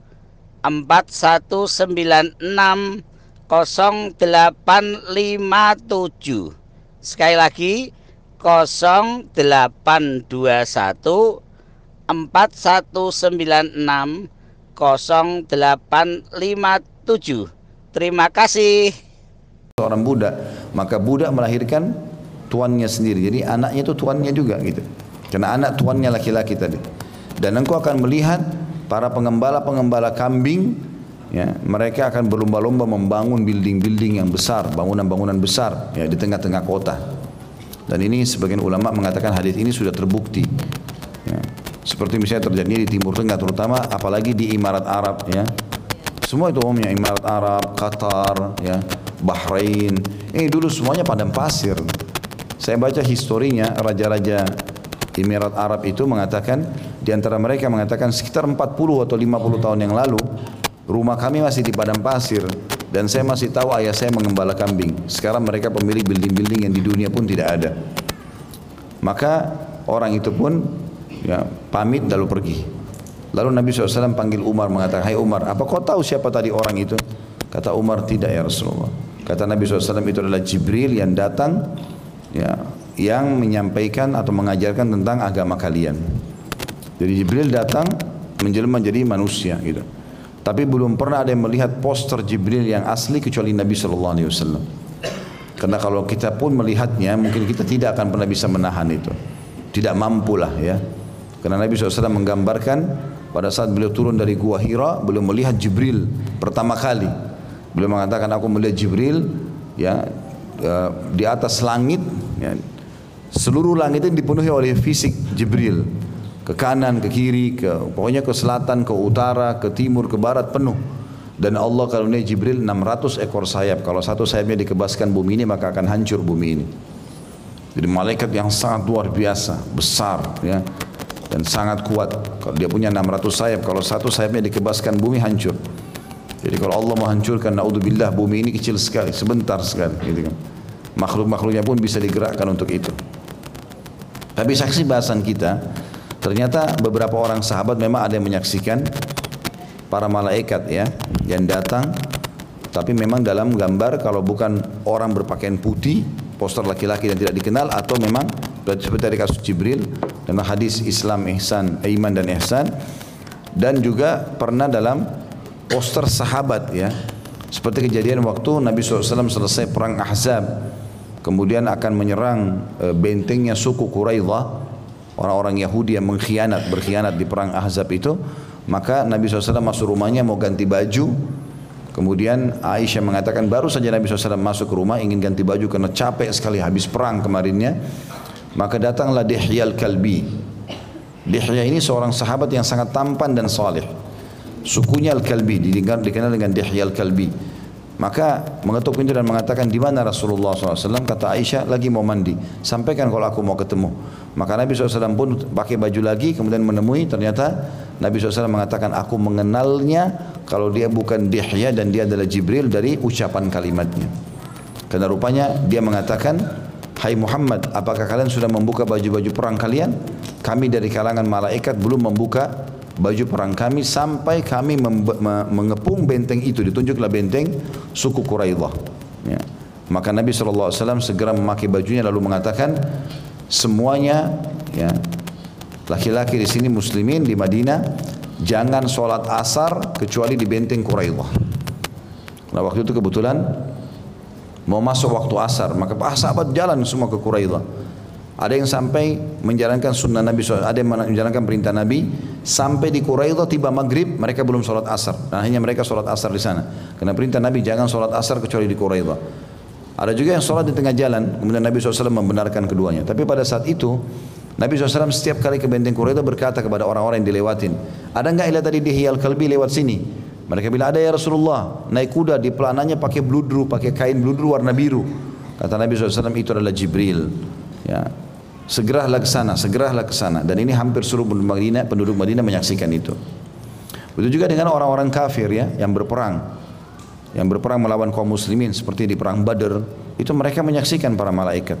4196 0857 Sekali lagi 0821 4196 0857. Terima kasih. Seorang budak, maka budak melahirkan tuannya sendiri. Jadi anaknya itu tuannya juga gitu. Karena anak tuannya laki-laki tadi. Dan engkau akan melihat para pengembala-pengembala kambing ya, mereka akan berlomba-lomba membangun building-building yang besar, bangunan-bangunan besar ya di tengah-tengah kota. Dan ini sebagian ulama mengatakan hadis ini sudah terbukti. Ya. Seperti misalnya terjadi di Timur Tengah terutama apalagi di Imarat Arab ya. Semua itu umumnya Imarat Arab, Qatar, ya, Bahrain. Ini dulu semuanya padang pasir. Saya baca historinya raja-raja Emirat Arab itu mengatakan di antara mereka mengatakan sekitar 40 atau 50 tahun yang lalu rumah kami masih di padang pasir dan saya masih tahu ayah saya mengembala kambing. Sekarang mereka pemilik building-building yang di dunia pun tidak ada. Maka orang itu pun ya, pamit lalu pergi. Lalu Nabi SAW panggil Umar mengatakan, Hai Umar, apa kau tahu siapa tadi orang itu? Kata Umar, tidak ya Rasulullah. Kata Nabi SAW itu adalah Jibril yang datang ya, yang menyampaikan atau mengajarkan tentang agama kalian. Jadi Jibril datang menjelma menjadi manusia gitu. Tapi belum pernah ada yang melihat poster Jibril yang asli kecuali Nabi Shallallahu Alaihi Wasallam. Karena kalau kita pun melihatnya, mungkin kita tidak akan pernah bisa menahan itu. Tidak mampu lah ya. Karena Nabi SAW menggambarkan pada saat beliau turun dari Gua Hira, beliau melihat Jibril pertama kali. Beliau mengatakan aku melihat Jibril ya eh, di atas langit ya, seluruh langit itu dipenuhi oleh fisik Jibril ke kanan ke kiri ke pokoknya ke selatan ke utara ke timur ke barat penuh dan Allah kalau ini Jibril 600 ekor sayap kalau satu sayapnya dikebaskan bumi ini maka akan hancur bumi ini jadi malaikat yang sangat luar biasa besar ya dan sangat kuat. Kalau dia punya 600 sayap, kalau satu sayapnya dikebaskan bumi hancur. Jadi kalau Allah menghancurkan naudzubillah bumi ini kecil sekali, sebentar sekali gitu kan. Makhluk-makhluknya pun bisa digerakkan untuk itu. Tapi saksi bahasan kita, ternyata beberapa orang sahabat memang ada yang menyaksikan para malaikat ya yang datang. Tapi memang dalam gambar kalau bukan orang berpakaian putih poster laki-laki yang tidak dikenal atau memang seperti dari kasus Jibril dalam hadis Islam ihsan iman dan ihsan. Dan juga pernah dalam poster sahabat ya. Seperti kejadian waktu Nabi SAW selesai perang Ahzab kemudian akan menyerang e, bentengnya suku Quraidah orang-orang Yahudi yang mengkhianat berkhianat di perang Ahzab itu maka Nabi SAW masuk rumahnya mau ganti baju Kemudian Aisyah mengatakan baru saja Nabi SAW masuk ke rumah ingin ganti baju karena capek sekali habis perang kemarinnya. Maka datanglah Dihya al-Kalbi. Dihya ini seorang sahabat yang sangat tampan dan saleh. Sukunya al-Kalbi dikenal dengan Dihya al-Kalbi. Maka mengetuk pintu dan mengatakan di mana Rasulullah SAW kata Aisyah lagi mau mandi. Sampaikan kalau aku mau ketemu. Maka Nabi SAW pun pakai baju lagi kemudian menemui. Ternyata Nabi SAW mengatakan aku mengenalnya kalau dia bukan Dihya dan dia adalah Jibril dari ucapan kalimatnya. Karena rupanya dia mengatakan Hai Muhammad apakah kalian sudah membuka baju-baju perang kalian? Kami dari kalangan malaikat belum membuka baju perang kami sampai kami mengepung benteng itu. Ditunjuklah benteng suku Quraidah ya. maka Nabi SAW segera memakai bajunya lalu mengatakan semuanya ya laki-laki di sini muslimin di Madinah jangan sholat asar kecuali di benteng Quraidah nah waktu itu kebetulan mau masuk waktu asar maka ah, sahabat jalan semua ke Quraidah ada yang sampai menjalankan sunnah Nabi SAW. Ada yang menjalankan perintah Nabi. Sampai di Quraidah tiba maghrib. Mereka belum sholat asar. Dan hanya mereka sholat asar di sana. Karena perintah Nabi jangan sholat asar kecuali di Quraidah. Ada juga yang sholat di tengah jalan. Kemudian Nabi SAW membenarkan keduanya. Tapi pada saat itu. Nabi SAW setiap kali ke benteng Quraidah berkata kepada orang-orang yang dilewatin. Ada enggak ilah tadi di Hiyal Kalbi lewat sini? Mereka bilang ada ya Rasulullah. Naik kuda di pelananya pakai bludru, pakai kain bludru warna biru. Kata Nabi SAW itu adalah Jibril. Ya, segeralah ke sana, segeralah ke sana. Dan ini hampir seluruh penduduk Madinah, penduduk Madinah menyaksikan itu. Begitu juga dengan orang-orang kafir ya yang berperang. Yang berperang melawan kaum muslimin seperti di perang Badar, itu mereka menyaksikan para malaikat.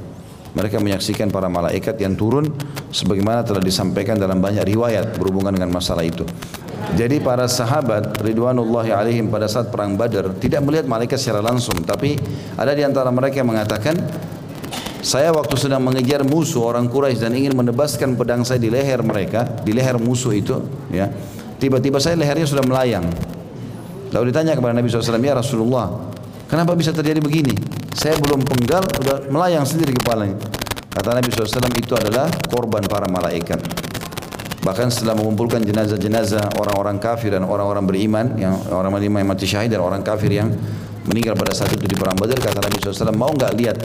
Mereka menyaksikan para malaikat yang turun sebagaimana telah disampaikan dalam banyak riwayat berhubungan dengan masalah itu. Jadi para sahabat ridwanullahi alaihim pada saat perang Badar tidak melihat malaikat secara langsung, tapi ada di antara mereka yang mengatakan saya waktu sedang mengejar musuh orang Quraisy dan ingin menebaskan pedang saya di leher mereka, di leher musuh itu, ya. Tiba-tiba saya lehernya sudah melayang. Lalu ditanya kepada Nabi SAW, ya Rasulullah, kenapa bisa terjadi begini? Saya belum penggal, sudah melayang sendiri kepalanya. Kata Nabi SAW itu adalah korban para malaikat. Bahkan setelah mengumpulkan jenazah-jenazah orang-orang kafir dan orang-orang beriman, yang orang beriman yang mati syahid dan orang kafir yang meninggal pada saat itu di perang Badar, kata Nabi SAW, mau nggak lihat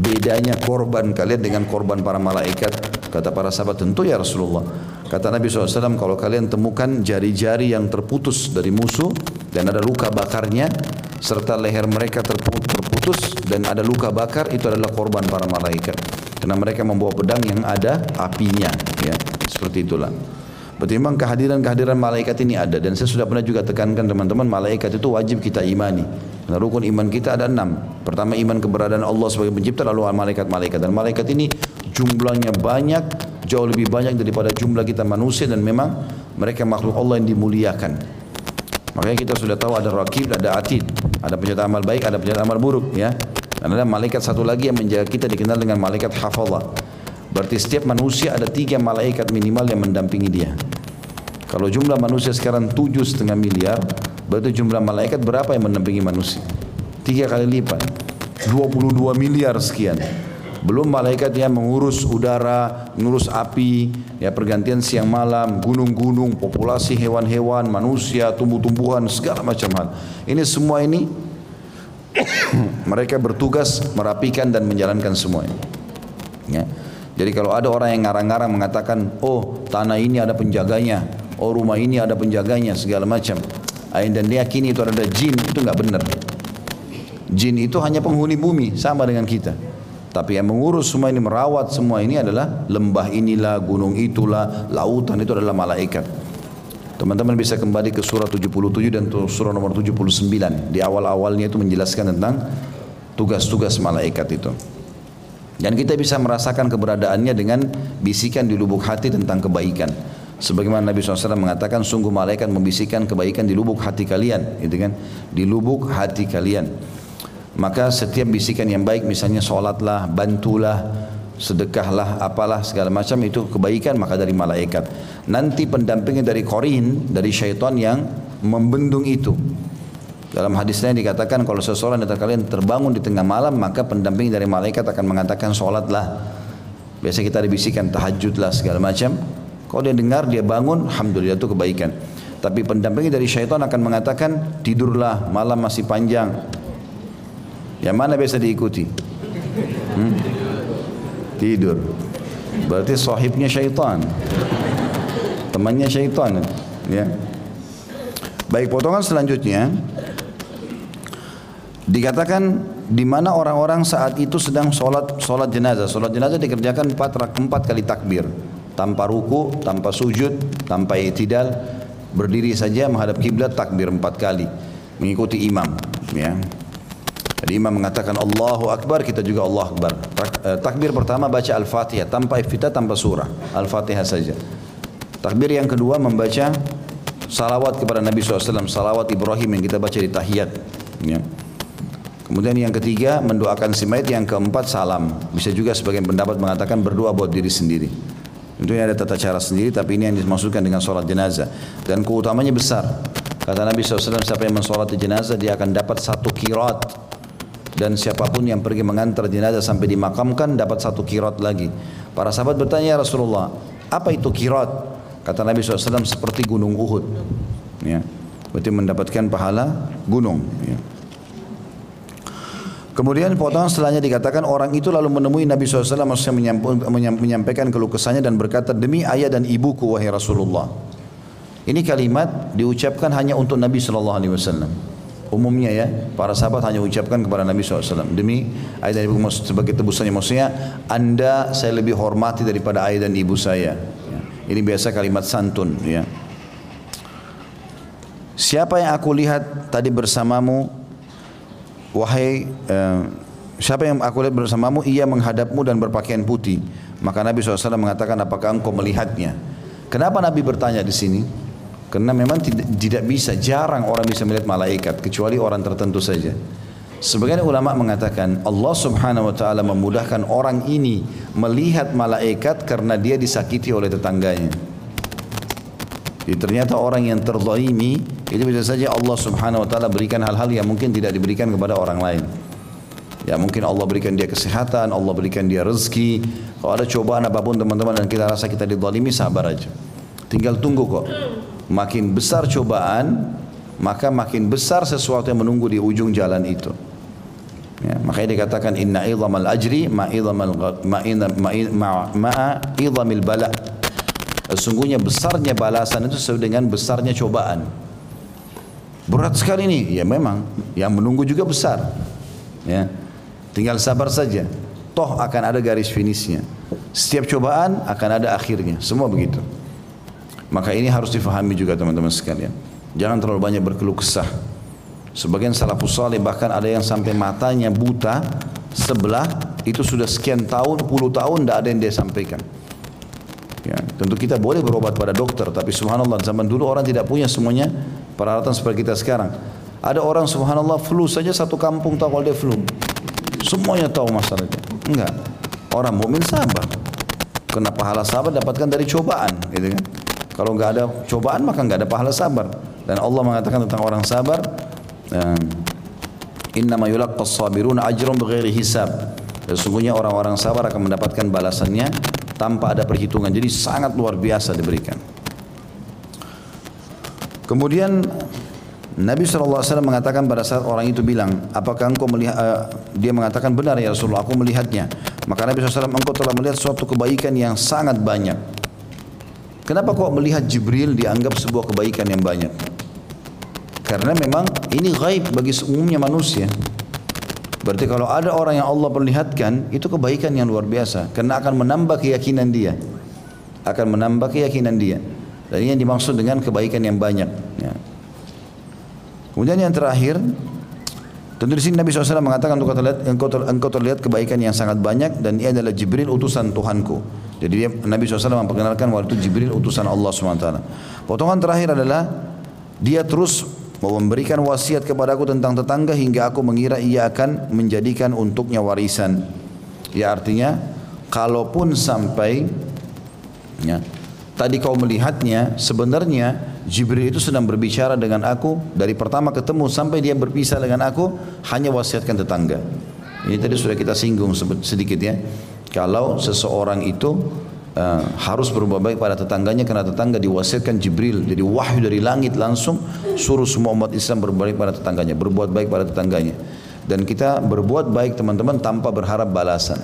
bedanya korban kalian dengan korban para malaikat? Kata para sahabat, tentu ya Rasulullah. Kata Nabi SAW, kalau kalian temukan jari-jari yang terputus dari musuh dan ada luka bakarnya, serta leher mereka terputus dan ada luka bakar, itu adalah korban para malaikat. Karena mereka membawa pedang yang ada apinya. Ya, seperti itulah. Berarti memang kehadiran-kehadiran malaikat ini ada dan saya sudah pernah juga tekankan teman-teman malaikat itu wajib kita imani. Karena rukun iman kita ada enam. Pertama iman keberadaan Allah sebagai pencipta lalu malaikat-malaikat dan malaikat ini jumlahnya banyak jauh lebih banyak daripada jumlah kita manusia dan memang mereka makhluk Allah yang dimuliakan. Makanya kita sudah tahu ada rakib, ada atid, ada pencatat amal baik, ada pencatat amal buruk, ya. Dan ada malaikat satu lagi yang menjaga kita dikenal dengan malaikat hafazah. Berarti setiap manusia ada tiga malaikat minimal yang mendampingi dia. Kalau jumlah manusia sekarang tujuh setengah miliar, berarti jumlah malaikat berapa yang mendampingi manusia? Tiga kali lipat. 22 miliar sekian. Belum malaikat yang mengurus udara, mengurus api, ya pergantian siang malam, gunung-gunung, populasi hewan-hewan, manusia, tumbuh-tumbuhan, segala macam hal. Ini semua ini mereka bertugas merapikan dan menjalankan semua ini. Ya. Jadi kalau ada orang yang ngarang-ngarang mengatakan, oh tanah ini ada penjaganya, oh rumah ini ada penjaganya, segala macam. Dan dia itu ada jin, itu nggak benar. Jin itu hanya penghuni bumi, sama dengan kita. Tapi yang mengurus semua ini, merawat semua ini adalah lembah inilah, gunung itulah, lautan itu adalah malaikat. Teman-teman bisa kembali ke surah 77 dan surah nomor 79. Di awal-awalnya itu menjelaskan tentang tugas-tugas malaikat itu. Dan kita bisa merasakan keberadaannya dengan bisikan di lubuk hati tentang kebaikan. Sebagaimana Nabi SAW mengatakan, sungguh malaikat membisikkan kebaikan di lubuk hati kalian, gitu kan? Di lubuk hati kalian. Maka setiap bisikan yang baik misalnya sholatlah, bantulah, sedekahlah, apalah segala macam itu kebaikan maka dari malaikat. Nanti pendampingnya dari korin, dari syaitan yang membendung itu. Dalam hadis lain dikatakan kalau seseorang dari kalian terbangun di tengah malam maka pendamping dari malaikat akan mengatakan sholatlah. Biasa kita ada bisikan tahajudlah segala macam. Kalau dia dengar dia bangun, alhamdulillah itu kebaikan. Tapi pendampingnya dari syaitan akan mengatakan tidurlah malam masih panjang yang mana biasa diikuti? Hmm? Tidur. Berarti sahibnya syaitan. Temannya syaitan. Ya. Baik potongan selanjutnya dikatakan di mana orang-orang saat itu sedang sholat sholat jenazah. Sholat jenazah dikerjakan empat, empat kali takbir, tanpa ruku, tanpa sujud, tanpa itidal, berdiri saja menghadap kiblat takbir empat kali, mengikuti imam. Ya. Jadi imam mengatakan Allahu Akbar, kita juga Allah Akbar. Eh, takbir pertama baca Al-Fatihah tanpa iftitah tanpa surah. Al-Fatihah saja. Takbir yang kedua membaca salawat kepada Nabi SAW, salawat Ibrahim yang kita baca di tahiyat. Ya. Kemudian yang ketiga mendoakan si mayit, yang keempat salam. Bisa juga sebagian pendapat mengatakan berdoa buat diri sendiri. Tentunya ada tata cara sendiri, tapi ini yang dimaksudkan dengan sholat jenazah. Dan keutamanya besar. Kata Nabi SAW, siapa yang mensolati jenazah, dia akan dapat satu kirat dan siapa pun yang pergi mengantar jenazah sampai dimakamkan dapat satu kirat lagi. Para sahabat bertanya ya Rasulullah, apa itu kirat? Kata Nabi SAW seperti gunung Uhud. Ya. Berarti mendapatkan pahala gunung. Ya. Kemudian potongan setelahnya dikatakan orang itu lalu menemui Nabi SAW maksudnya menyampaikan keluh kesahnya dan berkata demi ayah dan ibuku wahai Rasulullah. Ini kalimat diucapkan hanya untuk Nabi SAW umumnya ya para sahabat hanya ucapkan kepada Nabi SAW demi ayah dan ibu sebagai tebusannya maksudnya anda saya lebih hormati daripada ayah dan ibu saya ya. ini biasa kalimat santun ya siapa yang aku lihat tadi bersamamu wahai eh, siapa yang aku lihat bersamamu ia menghadapmu dan berpakaian putih maka Nabi SAW mengatakan apakah engkau melihatnya kenapa Nabi bertanya di sini karena memang tidak, tidak bisa, jarang orang bisa melihat malaikat kecuali orang tertentu saja. Sebagian ulama mengatakan Allah Subhanahu wa taala memudahkan orang ini melihat malaikat karena dia disakiti oleh tetangganya. Jadi ternyata orang yang terzalimi itu bisa saja Allah Subhanahu wa taala berikan hal-hal yang mungkin tidak diberikan kepada orang lain. Ya mungkin Allah berikan dia kesehatan, Allah berikan dia rezeki. Kalau ada cobaan apa pun teman-teman dan kita rasa kita dizalimi sabar aja. Tinggal tunggu kok. Makin besar cobaan, maka makin besar sesuatu yang menunggu di ujung jalan itu. Ya, makanya dikatakan inna idhamal ajri ma idhamal ma ma ma idhamil bala. Sesungguhnya besarnya balasan itu sesuai dengan besarnya cobaan. Berat sekali ini, ya memang. Yang menunggu juga besar. Ya, tinggal sabar saja. Toh akan ada garis finishnya. Setiap cobaan akan ada akhirnya. Semua begitu. Maka ini harus difahami juga teman-teman sekalian. Jangan terlalu banyak berkeluh kesah. Sebagian salafus saleh bahkan ada yang sampai matanya buta sebelah itu sudah sekian tahun, puluh tahun tidak ada yang dia sampaikan. Ya, tentu kita boleh berobat pada dokter, tapi subhanallah zaman dulu orang tidak punya semuanya peralatan seperti kita sekarang. Ada orang subhanallah flu saja satu kampung tahu kalau dia flu. Semuanya tahu masalahnya. Enggak. Orang mukmin sabar. Kena pahala sabar dapatkan dari cobaan, gitu kan? Kalau enggak ada cobaan maka enggak ada pahala sabar. Dan Allah mengatakan tentang orang sabar, Inna ma yulaqqas sabirun ajrun bighairi hisab. Sesungguhnya orang-orang sabar akan mendapatkan balasannya tanpa ada perhitungan. Jadi sangat luar biasa diberikan. Kemudian Nabi SAW mengatakan pada saat orang itu bilang, apakah engkau melihat, uh, dia mengatakan benar ya Rasulullah, aku melihatnya. Maka Nabi SAW, engkau telah melihat suatu kebaikan yang sangat banyak. Kenapa kau melihat Jibril dianggap sebuah kebaikan yang banyak? Karena memang ini gaib bagi umumnya manusia. Berarti kalau ada orang yang Allah perlihatkan, itu kebaikan yang luar biasa. Karena akan menambah keyakinan dia. Akan menambah keyakinan dia. Dan ini yang dimaksud dengan kebaikan yang banyak. Ya. Kemudian yang terakhir, tentu di sini Nabi SAW mengatakan untuk terlihat, engkau, ter, engkau terlihat kebaikan yang sangat banyak dan ia adalah Jibril utusan Tuhanku. Jadi dia, Nabi SAW memperkenalkan waktu itu Jibril utusan Allah SWT. Potongan terakhir adalah dia terus memberikan wasiat kepadaku tentang tetangga hingga aku mengira ia akan menjadikan untuknya warisan. Ya artinya kalaupun sampai ya, tadi kau melihatnya sebenarnya Jibril itu sedang berbicara dengan aku dari pertama ketemu sampai dia berpisah dengan aku hanya wasiatkan tetangga. Ini tadi sudah kita singgung sedikit ya. Kalau seseorang itu uh, harus berbuat baik pada tetangganya karena tetangga diwasiatkan Jibril. Jadi wahyu dari langit langsung suruh semua umat Islam berbuat baik pada tetangganya berbuat baik pada tetangganya. Dan kita berbuat baik teman-teman tanpa berharap balasan.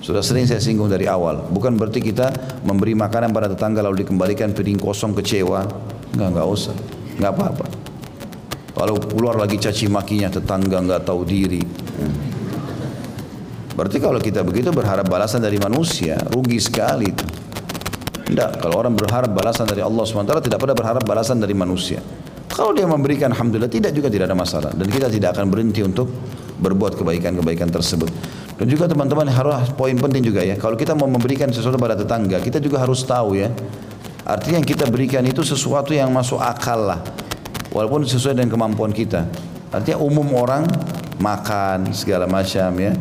Sudah sering saya singgung dari awal. Bukan berarti kita memberi makanan pada tetangga lalu dikembalikan piring kosong kecewa. Enggak enggak usah. Enggak apa-apa. Kalau keluar lagi caci makinya tetangga enggak tahu diri. Berarti kalau kita begitu berharap balasan dari manusia, rugi sekali itu. Tidak, kalau orang berharap balasan dari Allah SWT tidak pada berharap balasan dari manusia. Kalau dia memberikan Alhamdulillah tidak juga tidak ada masalah. Dan kita tidak akan berhenti untuk berbuat kebaikan-kebaikan tersebut. Dan juga teman-teman harus poin penting juga ya. Kalau kita mau memberikan sesuatu pada tetangga, kita juga harus tahu ya. Artinya yang kita berikan itu sesuatu yang masuk akal lah. Walaupun sesuai dengan kemampuan kita. Artinya umum orang makan segala macam ya.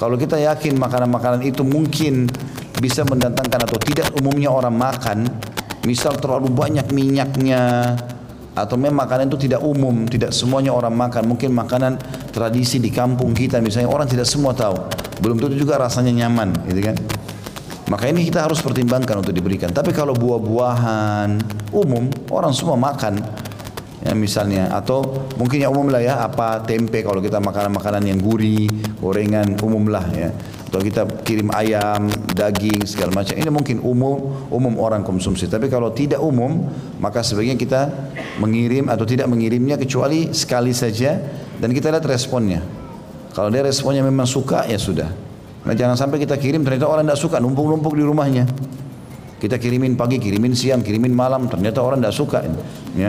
Kalau kita yakin makanan-makanan itu mungkin bisa mendatangkan atau tidak umumnya orang makan, misal terlalu banyak minyaknya, atau memang makanan itu tidak umum, tidak semuanya orang makan. Mungkin makanan tradisi di kampung kita misalnya orang tidak semua tahu. Belum tentu juga rasanya nyaman, gitu kan? Maka ini kita harus pertimbangkan untuk diberikan. Tapi kalau buah-buahan umum orang semua makan, ya misalnya. Atau mungkin yang umum lah ya apa tempe kalau kita makanan-makanan yang gurih gorengan umum lah ya. Atau kita kirim ayam daging segala macam. Ini mungkin umum umum orang konsumsi. Tapi kalau tidak umum maka sebaiknya kita mengirim atau tidak mengirimnya kecuali sekali saja dan kita lihat responnya. Kalau dia responnya memang suka ya sudah. Nah jangan sampai kita kirim ternyata orang tidak suka numpuk-numpuk di rumahnya. Kita kirimin pagi kirimin siang kirimin malam ternyata orang tidak suka ya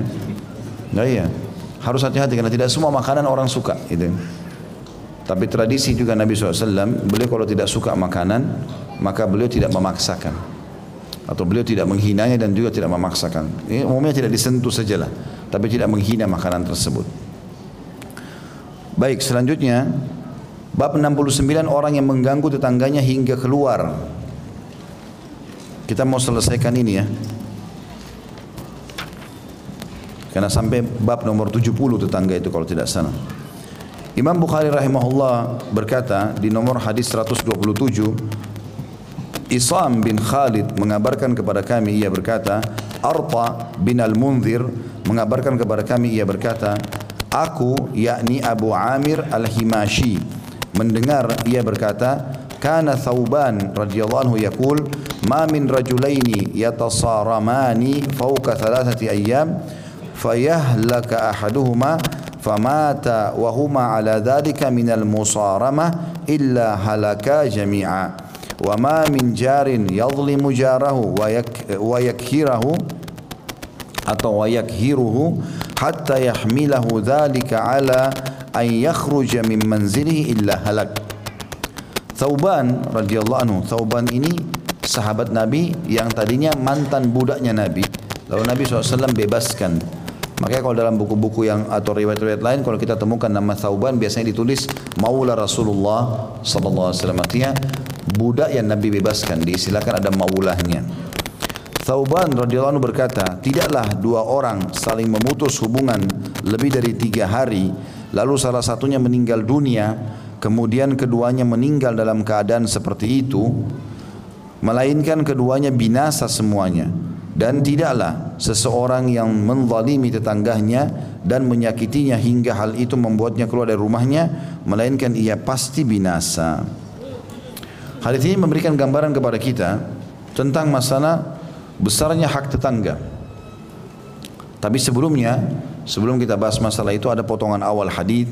Nah iya. Harus hati-hati karena tidak semua makanan orang suka gitu. Tapi tradisi juga Nabi SAW, beliau kalau tidak suka makanan, maka beliau tidak memaksakan. Atau beliau tidak menghinanya dan juga tidak memaksakan. Ini umumnya tidak disentuh sajalah, tapi tidak menghina makanan tersebut. Baik, selanjutnya bab 69 orang yang mengganggu tetangganya hingga keluar. Kita mau selesaikan ini ya. Karena sampai bab nomor 70 tetangga itu kalau tidak salah. Imam Bukhari rahimahullah berkata di nomor hadis 127 Isam bin Khalid mengabarkan kepada kami ia berkata Arta bin Al-Munzir mengabarkan kepada kami ia berkata Aku yakni Abu Amir Al-Himashi mendengar ia berkata kana Thauban radhiyallahu anhu yaqul ma min rajulaini yatasaramani fawqa thalathati ayyam fayahlaka ahaduhuma famata wa huma ala dhalika illa halaka jami'a wa ma min jarin yadhlimu jarahu wa, yak, wa atau wa yakhiruhu hatta yahmilahu dhalika ala an yakhruja min manzilihi illa halak Thauban radhiyallahu anhu Thauban ini sahabat Nabi yang tadinya mantan budaknya Nabi. Lalu Nabi SAW bebaskan makanya kalau dalam buku-buku yang atau riwayat-riwayat lain kalau kita temukan nama Thauban biasanya ditulis Maula Rasulullah sallallahu alaihi wasallam. Artinya budak yang Nabi bebaskan diistilahkan ada maulahnya. Thauban radhiyallahu anhu berkata tidaklah dua orang saling memutus hubungan lebih dari tiga hari lalu salah satunya meninggal dunia kemudian keduanya meninggal dalam keadaan seperti itu melainkan keduanya binasa semuanya dan tidaklah seseorang yang menzalimi tetangganya dan menyakitinya hingga hal itu membuatnya keluar dari rumahnya melainkan ia pasti binasa hadis ini memberikan gambaran kepada kita tentang masalah besarnya hak tetangga tapi sebelumnya sebelum kita bahas masalah itu ada potongan awal hadis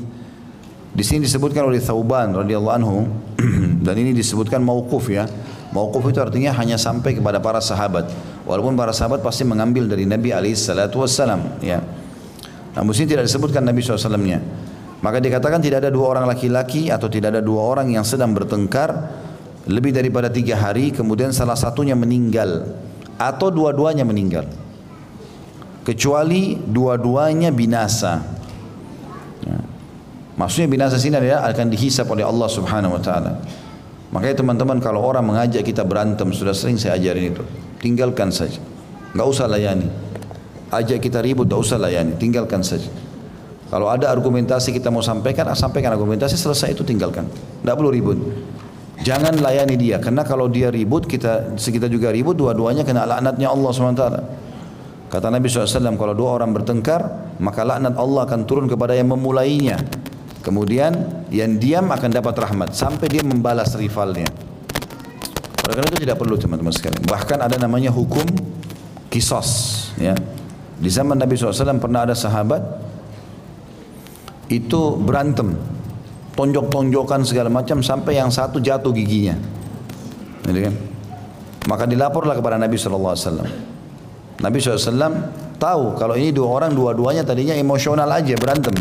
di sini disebutkan oleh Thauban radhiyallahu anhu dan ini disebutkan mauquf ya. Mauquf itu artinya hanya sampai kepada para sahabat. Walaupun para sahabat pasti mengambil dari Nabi alaihi salatu wassalam ya. Namun sini tidak disebutkan Nabi SAW-nya. Maka dikatakan tidak ada dua orang laki-laki atau tidak ada dua orang yang sedang bertengkar lebih daripada tiga hari kemudian salah satunya meninggal atau dua-duanya meninggal kecuali dua-duanya binasa Maksudnya binasa sini adalah akan dihisap oleh Allah Subhanahu wa taala. Makanya teman-teman kalau orang mengajak kita berantem sudah sering saya ajarin itu. Tinggalkan saja. Enggak usah layani. Ajak kita ribut enggak usah layani, tinggalkan saja. Kalau ada argumentasi kita mau sampaikan, ah, sampaikan argumentasi selesai itu tinggalkan. Enggak perlu ribut. Jangan layani dia karena kalau dia ribut kita kita juga ribut dua-duanya kena laknatnya Allah SWT. Kata Nabi SAW kalau dua orang bertengkar maka laknat Allah akan turun kepada yang memulainya Kemudian yang diam akan dapat rahmat sampai dia membalas rivalnya. Oleh karena itu tidak perlu teman-teman sekalian. Bahkan ada namanya hukum kisos. Ya. Di zaman Nabi SAW pernah ada sahabat itu berantem, tonjok-tonjokan segala macam sampai yang satu jatuh giginya. Gitu kan? Maka dilaporlah kepada Nabi SAW. Nabi SAW tahu kalau ini dua orang dua-duanya tadinya emosional aja berantem.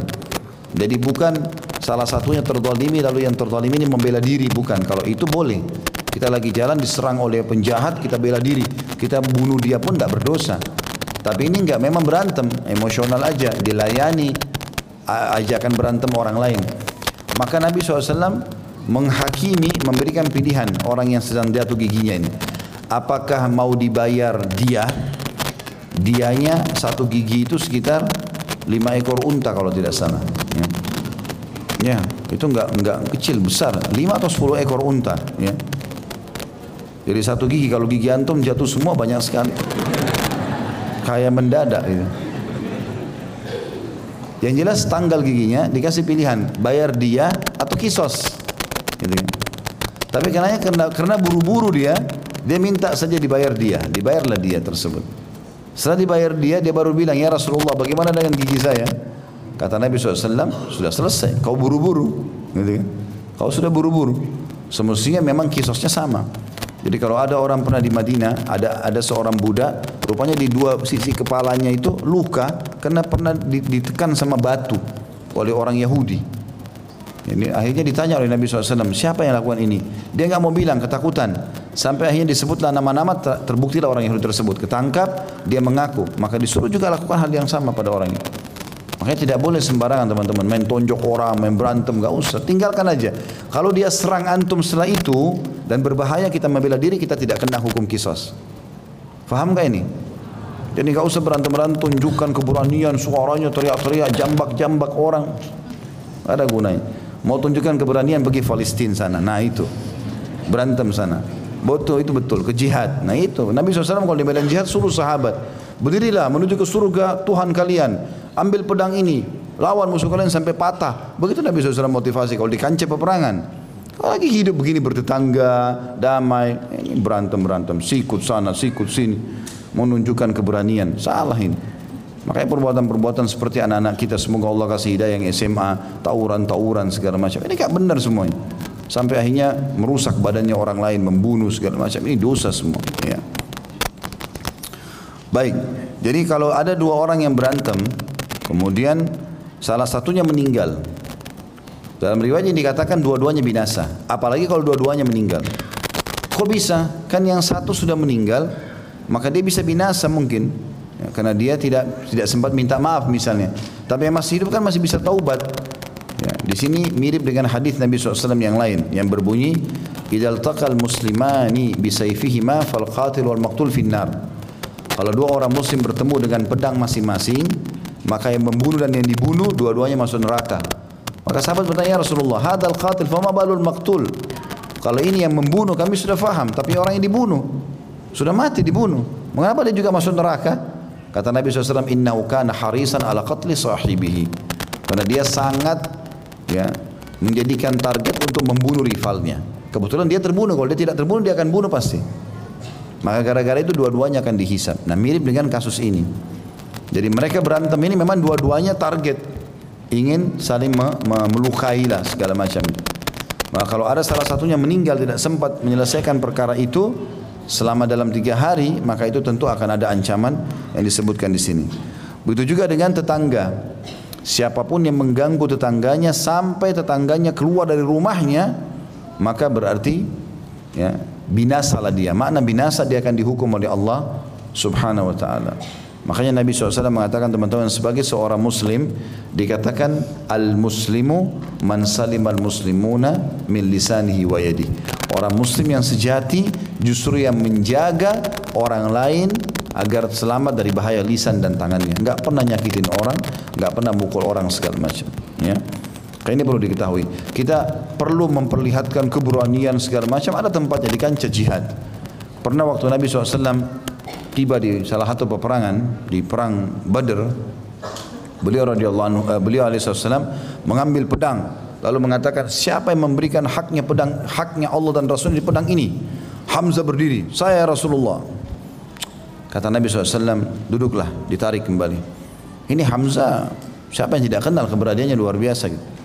Jadi bukan salah satunya terdolimi lalu yang terdolimi ini membela diri bukan. Kalau itu boleh. Kita lagi jalan diserang oleh penjahat kita bela diri. Kita bunuh dia pun tidak berdosa. Tapi ini enggak memang berantem emosional aja dilayani ajakan berantem orang lain. Maka Nabi SAW menghakimi memberikan pilihan orang yang sedang jatuh giginya ini. Apakah mau dibayar dia? Dianya satu gigi itu sekitar lima ekor unta kalau tidak salah. Ya, ya itu enggak enggak kecil besar, lima atau sepuluh ekor unta. Ya. Jadi satu gigi kalau gigi antum jatuh semua banyak sekali. Kayak mendadak itu. Yang jelas tanggal giginya dikasih pilihan bayar dia atau kisos. Gitu. Tapi karena karena buru-buru dia, dia minta saja dibayar dia, dibayarlah dia tersebut. Setelah dibayar dia, dia baru bilang, ya Rasulullah bagaimana dengan gigi saya? Kata Nabi SAW, sudah selesai, kau buru-buru. Gitu kan? Kau sudah buru-buru. Semestinya memang kisosnya sama. Jadi kalau ada orang pernah di Madinah, ada ada seorang budak, rupanya di dua sisi kepalanya itu luka karena pernah ditekan sama batu oleh orang Yahudi. Ini akhirnya ditanya oleh Nabi SAW, siapa yang lakukan ini? Dia nggak mau bilang, ketakutan. Sampai akhirnya disebutlah nama-nama, terbuktilah orang Yahudi tersebut. Ketangkap, dia mengaku. Maka disuruh juga lakukan hal yang sama pada orang itu. Makanya tidak boleh sembarangan teman-teman. Main tonjok orang, main berantem, nggak usah. Tinggalkan aja. Kalau dia serang antum setelah itu, dan berbahaya kita membela diri, kita tidak kena hukum kisos. Faham gak ini? Jadi nggak usah berantem-berantem, tunjukkan keberanian, suaranya teriak-teriak, jambak-jambak orang. Gak ada gunanya. Mau tunjukkan keberanian pergi Palestina sana. Nah itu. Berantem sana. Betul itu betul ke jihad. Nah itu Nabi SAW kalau di medan jihad suruh sahabat berdirilah menuju ke surga Tuhan kalian. Ambil pedang ini lawan musuh kalian sampai patah. Begitu Nabi SAW motivasi kalau di peperangan. Kalau lagi hidup begini bertetangga, damai, ini berantem berantem, sikut sana, sikut sini, menunjukkan keberanian. Salah ini. Makanya perbuatan-perbuatan seperti anak-anak kita semoga Allah kasih hidayah yang SMA, tawuran-tawuran segala macam. Ini gak benar semuanya sampai akhirnya merusak badannya orang lain, membunuh segala macam. Ini dosa semua. Ya. Baik, jadi kalau ada dua orang yang berantem, kemudian salah satunya meninggal. Dalam riwayat ini dikatakan dua-duanya binasa. Apalagi kalau dua-duanya meninggal. Kok bisa? Kan yang satu sudah meninggal, maka dia bisa binasa mungkin. Ya, karena dia tidak tidak sempat minta maaf misalnya. Tapi yang masih hidup kan masih bisa taubat. Ya, di sini mirip dengan hadis Nabi SAW yang lain yang berbunyi Idal taqal muslimani bisayfihima fal qatil wal maqtul finnar. Kalau dua orang muslim bertemu dengan pedang masing-masing, maka yang membunuh dan yang dibunuh dua-duanya masuk neraka. Maka sahabat bertanya ya Rasulullah, hadal qatil fama balul maqtul. Kalau ini yang membunuh kami sudah faham, tapi orang yang dibunuh sudah mati dibunuh. Mengapa dia juga masuk neraka? Kata Nabi SAW, Innahu kana harisan ala qatli sahibihi. Karena dia sangat ya menjadikan target untuk membunuh rivalnya. Kebetulan dia terbunuh, kalau dia tidak terbunuh dia akan bunuh pasti. Maka gara-gara itu dua-duanya akan dihisap. Nah mirip dengan kasus ini. Jadi mereka berantem ini memang dua-duanya target ingin saling me me melukai lah segala macam. Maka kalau ada salah satunya meninggal tidak sempat menyelesaikan perkara itu selama dalam tiga hari, maka itu tentu akan ada ancaman yang disebutkan di sini. Begitu juga dengan tetangga. Siapa pun yang mengganggu tetangganya sampai tetangganya keluar dari rumahnya, maka berarti ya, binasalah dia. Makna binasa dia akan dihukum oleh Allah Subhanahu wa taala. Makanya Nabi SAW mengatakan teman-teman sebagai seorang muslim dikatakan al-muslimu man salim al-muslimuna min lisanihi wa yadi. Orang muslim yang sejati justru yang menjaga orang lain agar selamat dari bahaya lisan dan tangannya. Enggak pernah nyakitin orang, enggak pernah mukul orang segala macam. Ya. Ini perlu diketahui. Kita perlu memperlihatkan keberanian segala macam. Ada tempatnya di kancah jihad. Pernah waktu Nabi SAW tiba di salah satu peperangan di perang Badr, beliau radhiyallahu anhu, uh, beliau alaihissalam mengambil pedang lalu mengatakan siapa yang memberikan haknya pedang haknya Allah dan Rasul di pedang ini? Hamzah berdiri, saya Rasulullah. Kata Nabi SAW, duduklah, ditarik kembali. Ini Hamzah, siapa yang tidak kenal keberadaannya luar biasa gitu.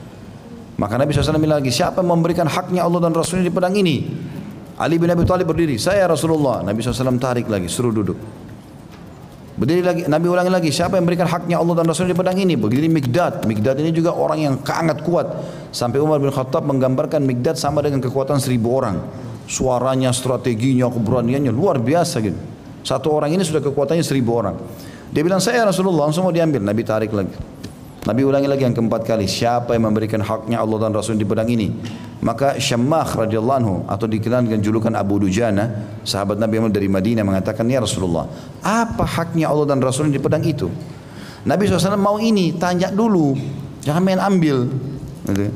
Maka Nabi SAW bilang lagi, siapa yang memberikan haknya Allah dan Rasulnya di pedang ini? Ali bin Abi Thalib berdiri, saya Rasulullah. Nabi SAW tarik lagi, suruh duduk. Berdiri lagi, Nabi ulangi lagi, siapa yang memberikan haknya Allah dan Rasulnya di pedang ini? Berdiri Mikdad. Mikdad ini juga orang yang sangat kuat. Sampai Umar bin Khattab menggambarkan Mikdad sama dengan kekuatan seribu orang. Suaranya, strateginya, keberaniannya luar biasa gitu. Satu orang ini sudah kekuatannya seribu orang. Dia bilang saya Rasulullah langsung mau diambil. Nabi tarik lagi. Nabi ulangi lagi yang keempat kali. Siapa yang memberikan haknya Allah dan Rasul di pedang ini? Maka Syammah radhiyallahu anhu atau dikenal dengan julukan Abu Dujana, sahabat Nabi Muhammad dari Madinah mengatakan, "Ya Rasulullah, apa haknya Allah dan Rasul di pedang itu?" Nabi SAW mau ini, tanya dulu. Jangan main ambil. Gitu.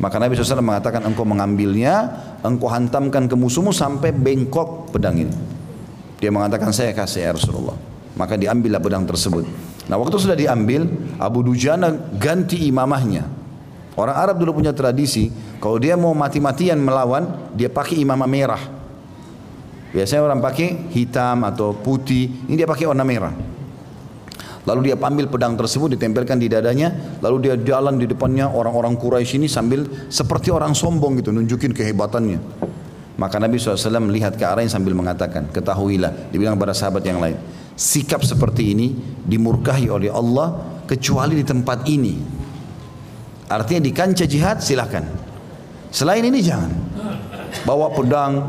Maka Nabi SAW mengatakan, engkau mengambilnya, engkau hantamkan ke musuhmu sampai bengkok pedang ini. Dia mengatakan saya kasih ya Rasulullah. Maka diambillah pedang tersebut. Nah waktu sudah diambil, Abu Dujana ganti imamahnya. Orang Arab dulu punya tradisi, kalau dia mau mati-matian melawan, dia pakai imamah merah. Biasanya orang pakai hitam atau putih, ini dia pakai warna merah. Lalu dia ambil pedang tersebut ditempelkan di dadanya, lalu dia jalan di depannya orang-orang Quraisy ini sambil seperti orang sombong gitu, nunjukin kehebatannya. Maka Nabi SAW melihat ke arahnya sambil mengatakan, ketahuilah, dibilang pada sahabat yang lain, sikap seperti ini dimurkahi oleh Allah kecuali di tempat ini. Artinya di kancah jihad silakan. Selain ini jangan. Bawa pedang,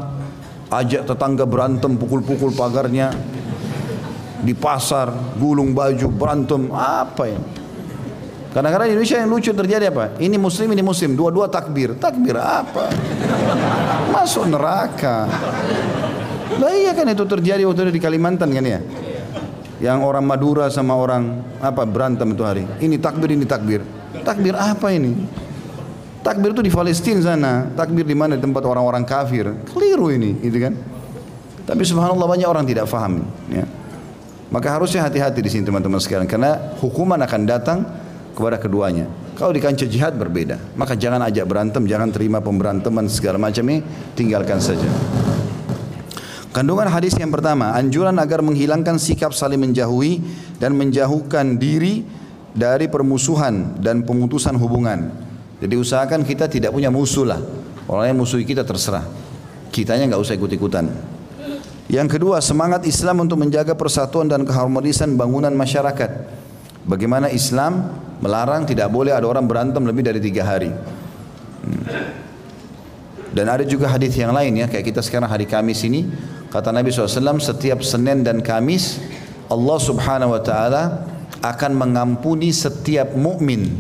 ajak tetangga berantem, pukul-pukul pagarnya, di pasar, gulung baju, berantem, apa ya? Kadang-kadang di Indonesia yang lucu terjadi apa? Ini muslim, ini muslim, dua-dua takbir. Takbir apa? Masuk neraka. Lah iya kan itu terjadi waktu itu di Kalimantan kan ya? Yang orang Madura sama orang apa berantem itu hari. Ini takbir, ini takbir. Takbir apa ini? Takbir itu di Palestina sana. Takbir di mana di tempat orang-orang kafir. Keliru ini, gitu kan? Tapi subhanallah banyak orang tidak faham. Ya. Maka harusnya hati-hati di sini teman-teman sekalian. Karena hukuman akan datang kepada keduanya. Kalau di kancah jihad berbeda. Maka jangan ajak berantem, jangan terima pemberantaman segala macam ini, tinggalkan saja. Kandungan hadis yang pertama, anjuran agar menghilangkan sikap saling menjauhi dan menjauhkan diri dari permusuhan dan pemutusan hubungan. Jadi usahakan kita tidak punya musuh lah. Orang yang musuhi kita terserah. Kitanya nggak usah ikut-ikutan. Yang kedua, semangat Islam untuk menjaga persatuan dan keharmonisan bangunan masyarakat. Bagaimana Islam melarang tidak boleh ada orang berantem lebih dari tiga hari. Hmm. Dan ada juga hadis yang lain ya, kayak kita sekarang hari Kamis ini, kata Nabi SAW, setiap Senin dan Kamis Allah Subhanahu Wa Taala akan mengampuni setiap mukmin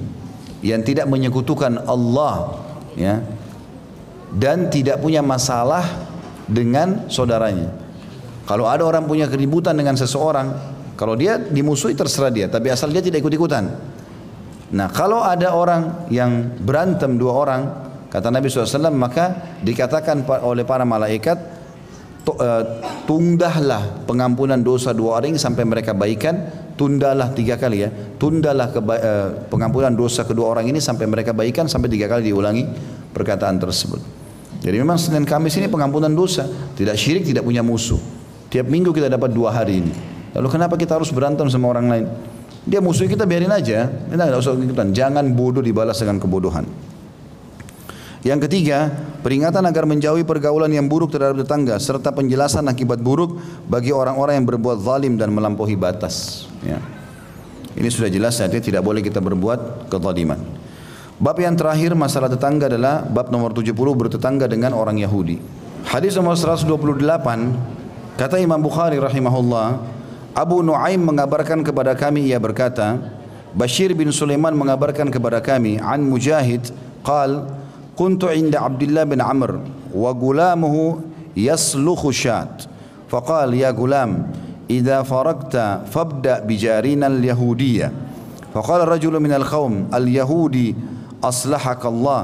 yang tidak menyekutukan Allah, ya, dan tidak punya masalah dengan saudaranya. Kalau ada orang punya keributan dengan seseorang, kalau dia dimusuhi terserah dia, tapi asal dia tidak ikut-ikutan. Nah kalau ada orang yang berantem dua orang, kata Nabi SAW, maka dikatakan oleh para malaikat, eh, tundahlah pengampunan dosa dua orang sampai mereka baikan, tundalah tiga kali ya, tundalah eh, pengampunan dosa kedua orang ini sampai mereka baikan sampai tiga kali diulangi perkataan tersebut. Jadi memang Senin Kamis ini pengampunan dosa, tidak syirik, tidak punya musuh. Tiap minggu kita dapat dua hari ini. Lalu kenapa kita harus berantem sama orang lain? Dia musuh kita biarin aja. Jangan bodoh dibalas dengan kebodohan. Yang ketiga, peringatan agar menjauhi pergaulan yang buruk terhadap tetangga serta penjelasan akibat buruk bagi orang-orang yang berbuat zalim dan melampaui batas. Ya. Ini sudah jelas artinya tidak boleh kita berbuat kezaliman. Bab yang terakhir masalah tetangga adalah bab nomor 70 bertetangga dengan orang Yahudi. Hadis nomor 128 kata Imam Bukhari rahimahullah Abu Nuaim mengabarkan kepada kami ia berkata Bashir bin Sulaiman mengabarkan kepada kami an Mujahid qal kuntu inda Abdullah bin Amr wa gulamuhu yaslukhu shat faqal ya gulam idza faragta fabda bijarina al-yahudiyya faqala rajul min al-qawm al-yahudi aslahaka Allah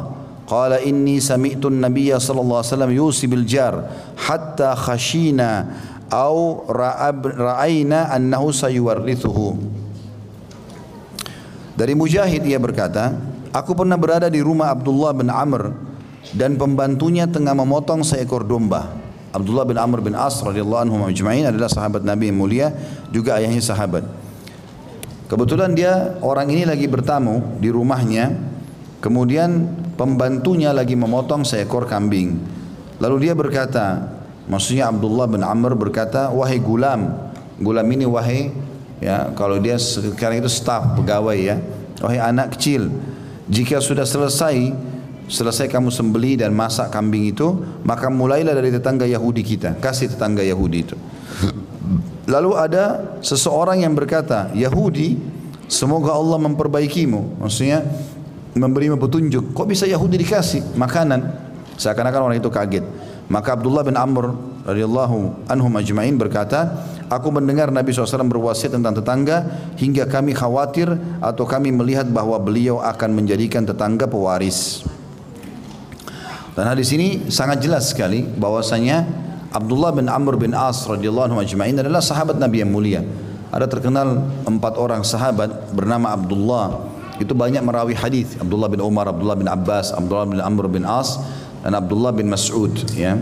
قال إني سمعت النبي صلى الله عليه وسلم يوصي بالجار حتى خشينا au ra'aina annahu sayuwarrithuhu dari Mujahid ia berkata aku pernah berada di rumah Abdullah bin Amr dan pembantunya tengah memotong seekor domba. Abdullah bin Amr bin As radhiyallahu anhu majma'in adalah sahabat Nabi yang mulia juga ayahnya sahabat. Kebetulan dia orang ini lagi bertamu di rumahnya kemudian pembantunya lagi memotong seekor kambing. Lalu dia berkata Maksudnya Abdullah bin Amr berkata, wahai gulam, gulam ini wahai ya kalau dia sekarang itu staf pegawai ya, wahai anak kecil, jika sudah selesai selesai kamu sembeli dan masak kambing itu, maka mulailah dari tetangga Yahudi kita, kasih tetangga Yahudi itu. Lalu ada seseorang yang berkata, Yahudi, semoga Allah memperbaikimu. Maksudnya memberimu petunjuk. Kok bisa Yahudi dikasih makanan? Seakan-akan orang itu kaget. Maka Abdullah bin Amr radhiyallahu anhu majma'in berkata, aku mendengar Nabi SAW berwasiat tentang tetangga hingga kami khawatir atau kami melihat bahwa beliau akan menjadikan tetangga pewaris. Dan hadis ini sangat jelas sekali bahwasanya Abdullah bin Amr bin As radhiyallahu anhu majma'in adalah sahabat Nabi yang mulia. Ada terkenal empat orang sahabat bernama Abdullah itu banyak merawi hadis Abdullah bin Umar, Abdullah bin Abbas, Abdullah bin Amr bin As dan Abdullah bin Mas'ud ya.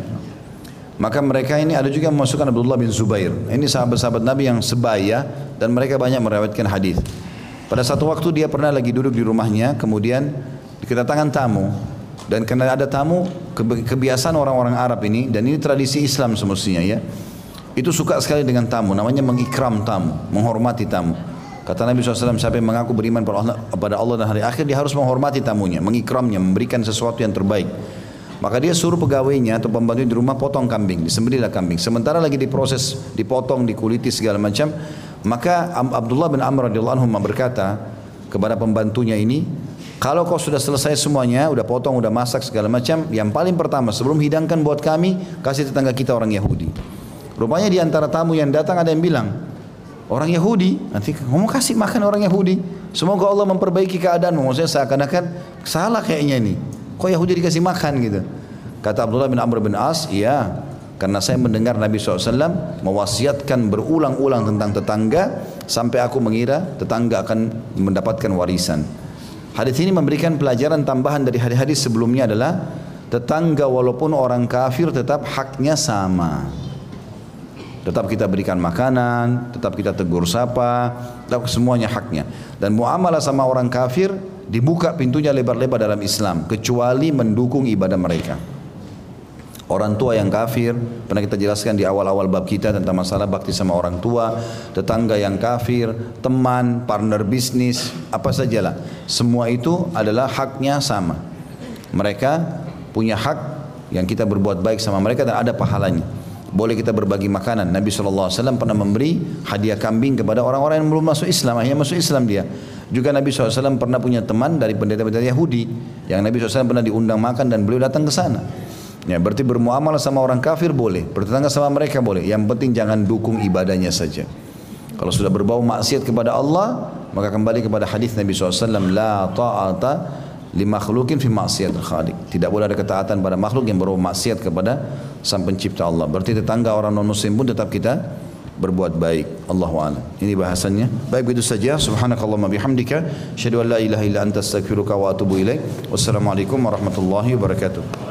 Maka mereka ini ada juga memasukkan Abdullah bin Zubair. Ini sahabat-sahabat Nabi yang sebaya dan mereka banyak meriwayatkan hadis. Pada satu waktu dia pernah lagi duduk di rumahnya, kemudian kedatangan tamu dan karena ada tamu kebiasaan orang-orang Arab ini dan ini tradisi Islam semestinya ya. Itu suka sekali dengan tamu, namanya mengikram tamu, menghormati tamu. Kata Nabi SAW, siapa yang mengaku beriman pada Allah dan hari akhir, dia harus menghormati tamunya, mengikramnya, memberikan sesuatu yang terbaik. Maka dia suruh pegawainya atau pembantu di rumah potong kambing, disembelihlah kambing. Sementara lagi diproses, dipotong, dikuliti segala macam, maka Abdullah bin Amr radhiyallahu anhu berkata kepada pembantunya ini, kalau kau sudah selesai semuanya, udah potong, udah masak segala macam, yang paling pertama sebelum hidangkan buat kami, kasih tetangga kita orang Yahudi. Rupanya di antara tamu yang datang ada yang bilang, orang Yahudi. Nanti kamu kasih makan orang Yahudi. Semoga Allah memperbaiki keadaan. Maksudnya seakan-akan salah kayaknya ini. Kok Yahudi dikasih makan gitu? Kata Abdullah bin Amr bin As, iya. Karena saya mendengar Nabi SAW mewasiatkan berulang-ulang tentang tetangga sampai aku mengira tetangga akan mendapatkan warisan. Hadis ini memberikan pelajaran tambahan dari hadis-hadis sebelumnya adalah tetangga walaupun orang kafir tetap haknya sama. Tetap kita berikan makanan, tetap kita tegur sapa, tetap semuanya haknya. Dan muamalah sama orang kafir dibuka pintunya lebar-lebar dalam Islam kecuali mendukung ibadah mereka. Orang tua yang kafir, pernah kita jelaskan di awal-awal bab kita tentang masalah bakti sama orang tua, tetangga yang kafir, teman, partner bisnis, apa sajalah. Semua itu adalah haknya sama. Mereka punya hak yang kita berbuat baik sama mereka dan ada pahalanya boleh kita berbagi makanan. Nabi SAW pernah memberi hadiah kambing kepada orang-orang yang belum masuk Islam, akhirnya masuk Islam dia. Juga Nabi SAW pernah punya teman dari pendeta-pendeta Yahudi, yang Nabi SAW pernah diundang makan dan beliau datang ke sana. Ya, berarti bermuamalah sama orang kafir boleh, bertetangga sama mereka boleh. Yang penting jangan dukung ibadahnya saja. Kalau sudah berbau maksiat kepada Allah, maka kembali kepada hadis Nabi SAW, la ta'ata li makhlukin fi maksiat khaliq. Tidak boleh ada ketaatan pada makhluk yang berbau maksiat kepada sang pencipta Allah. Berarti tetangga orang non muslim pun tetap kita berbuat baik. Allahu a'lam. Ini bahasannya. Baik begitu saja. Subhanakallahumma bihamdika asyhadu an la ilaha illa anta astaghfiruka wa atubu ilaik. Wassalamualaikum warahmatullahi wabarakatuh.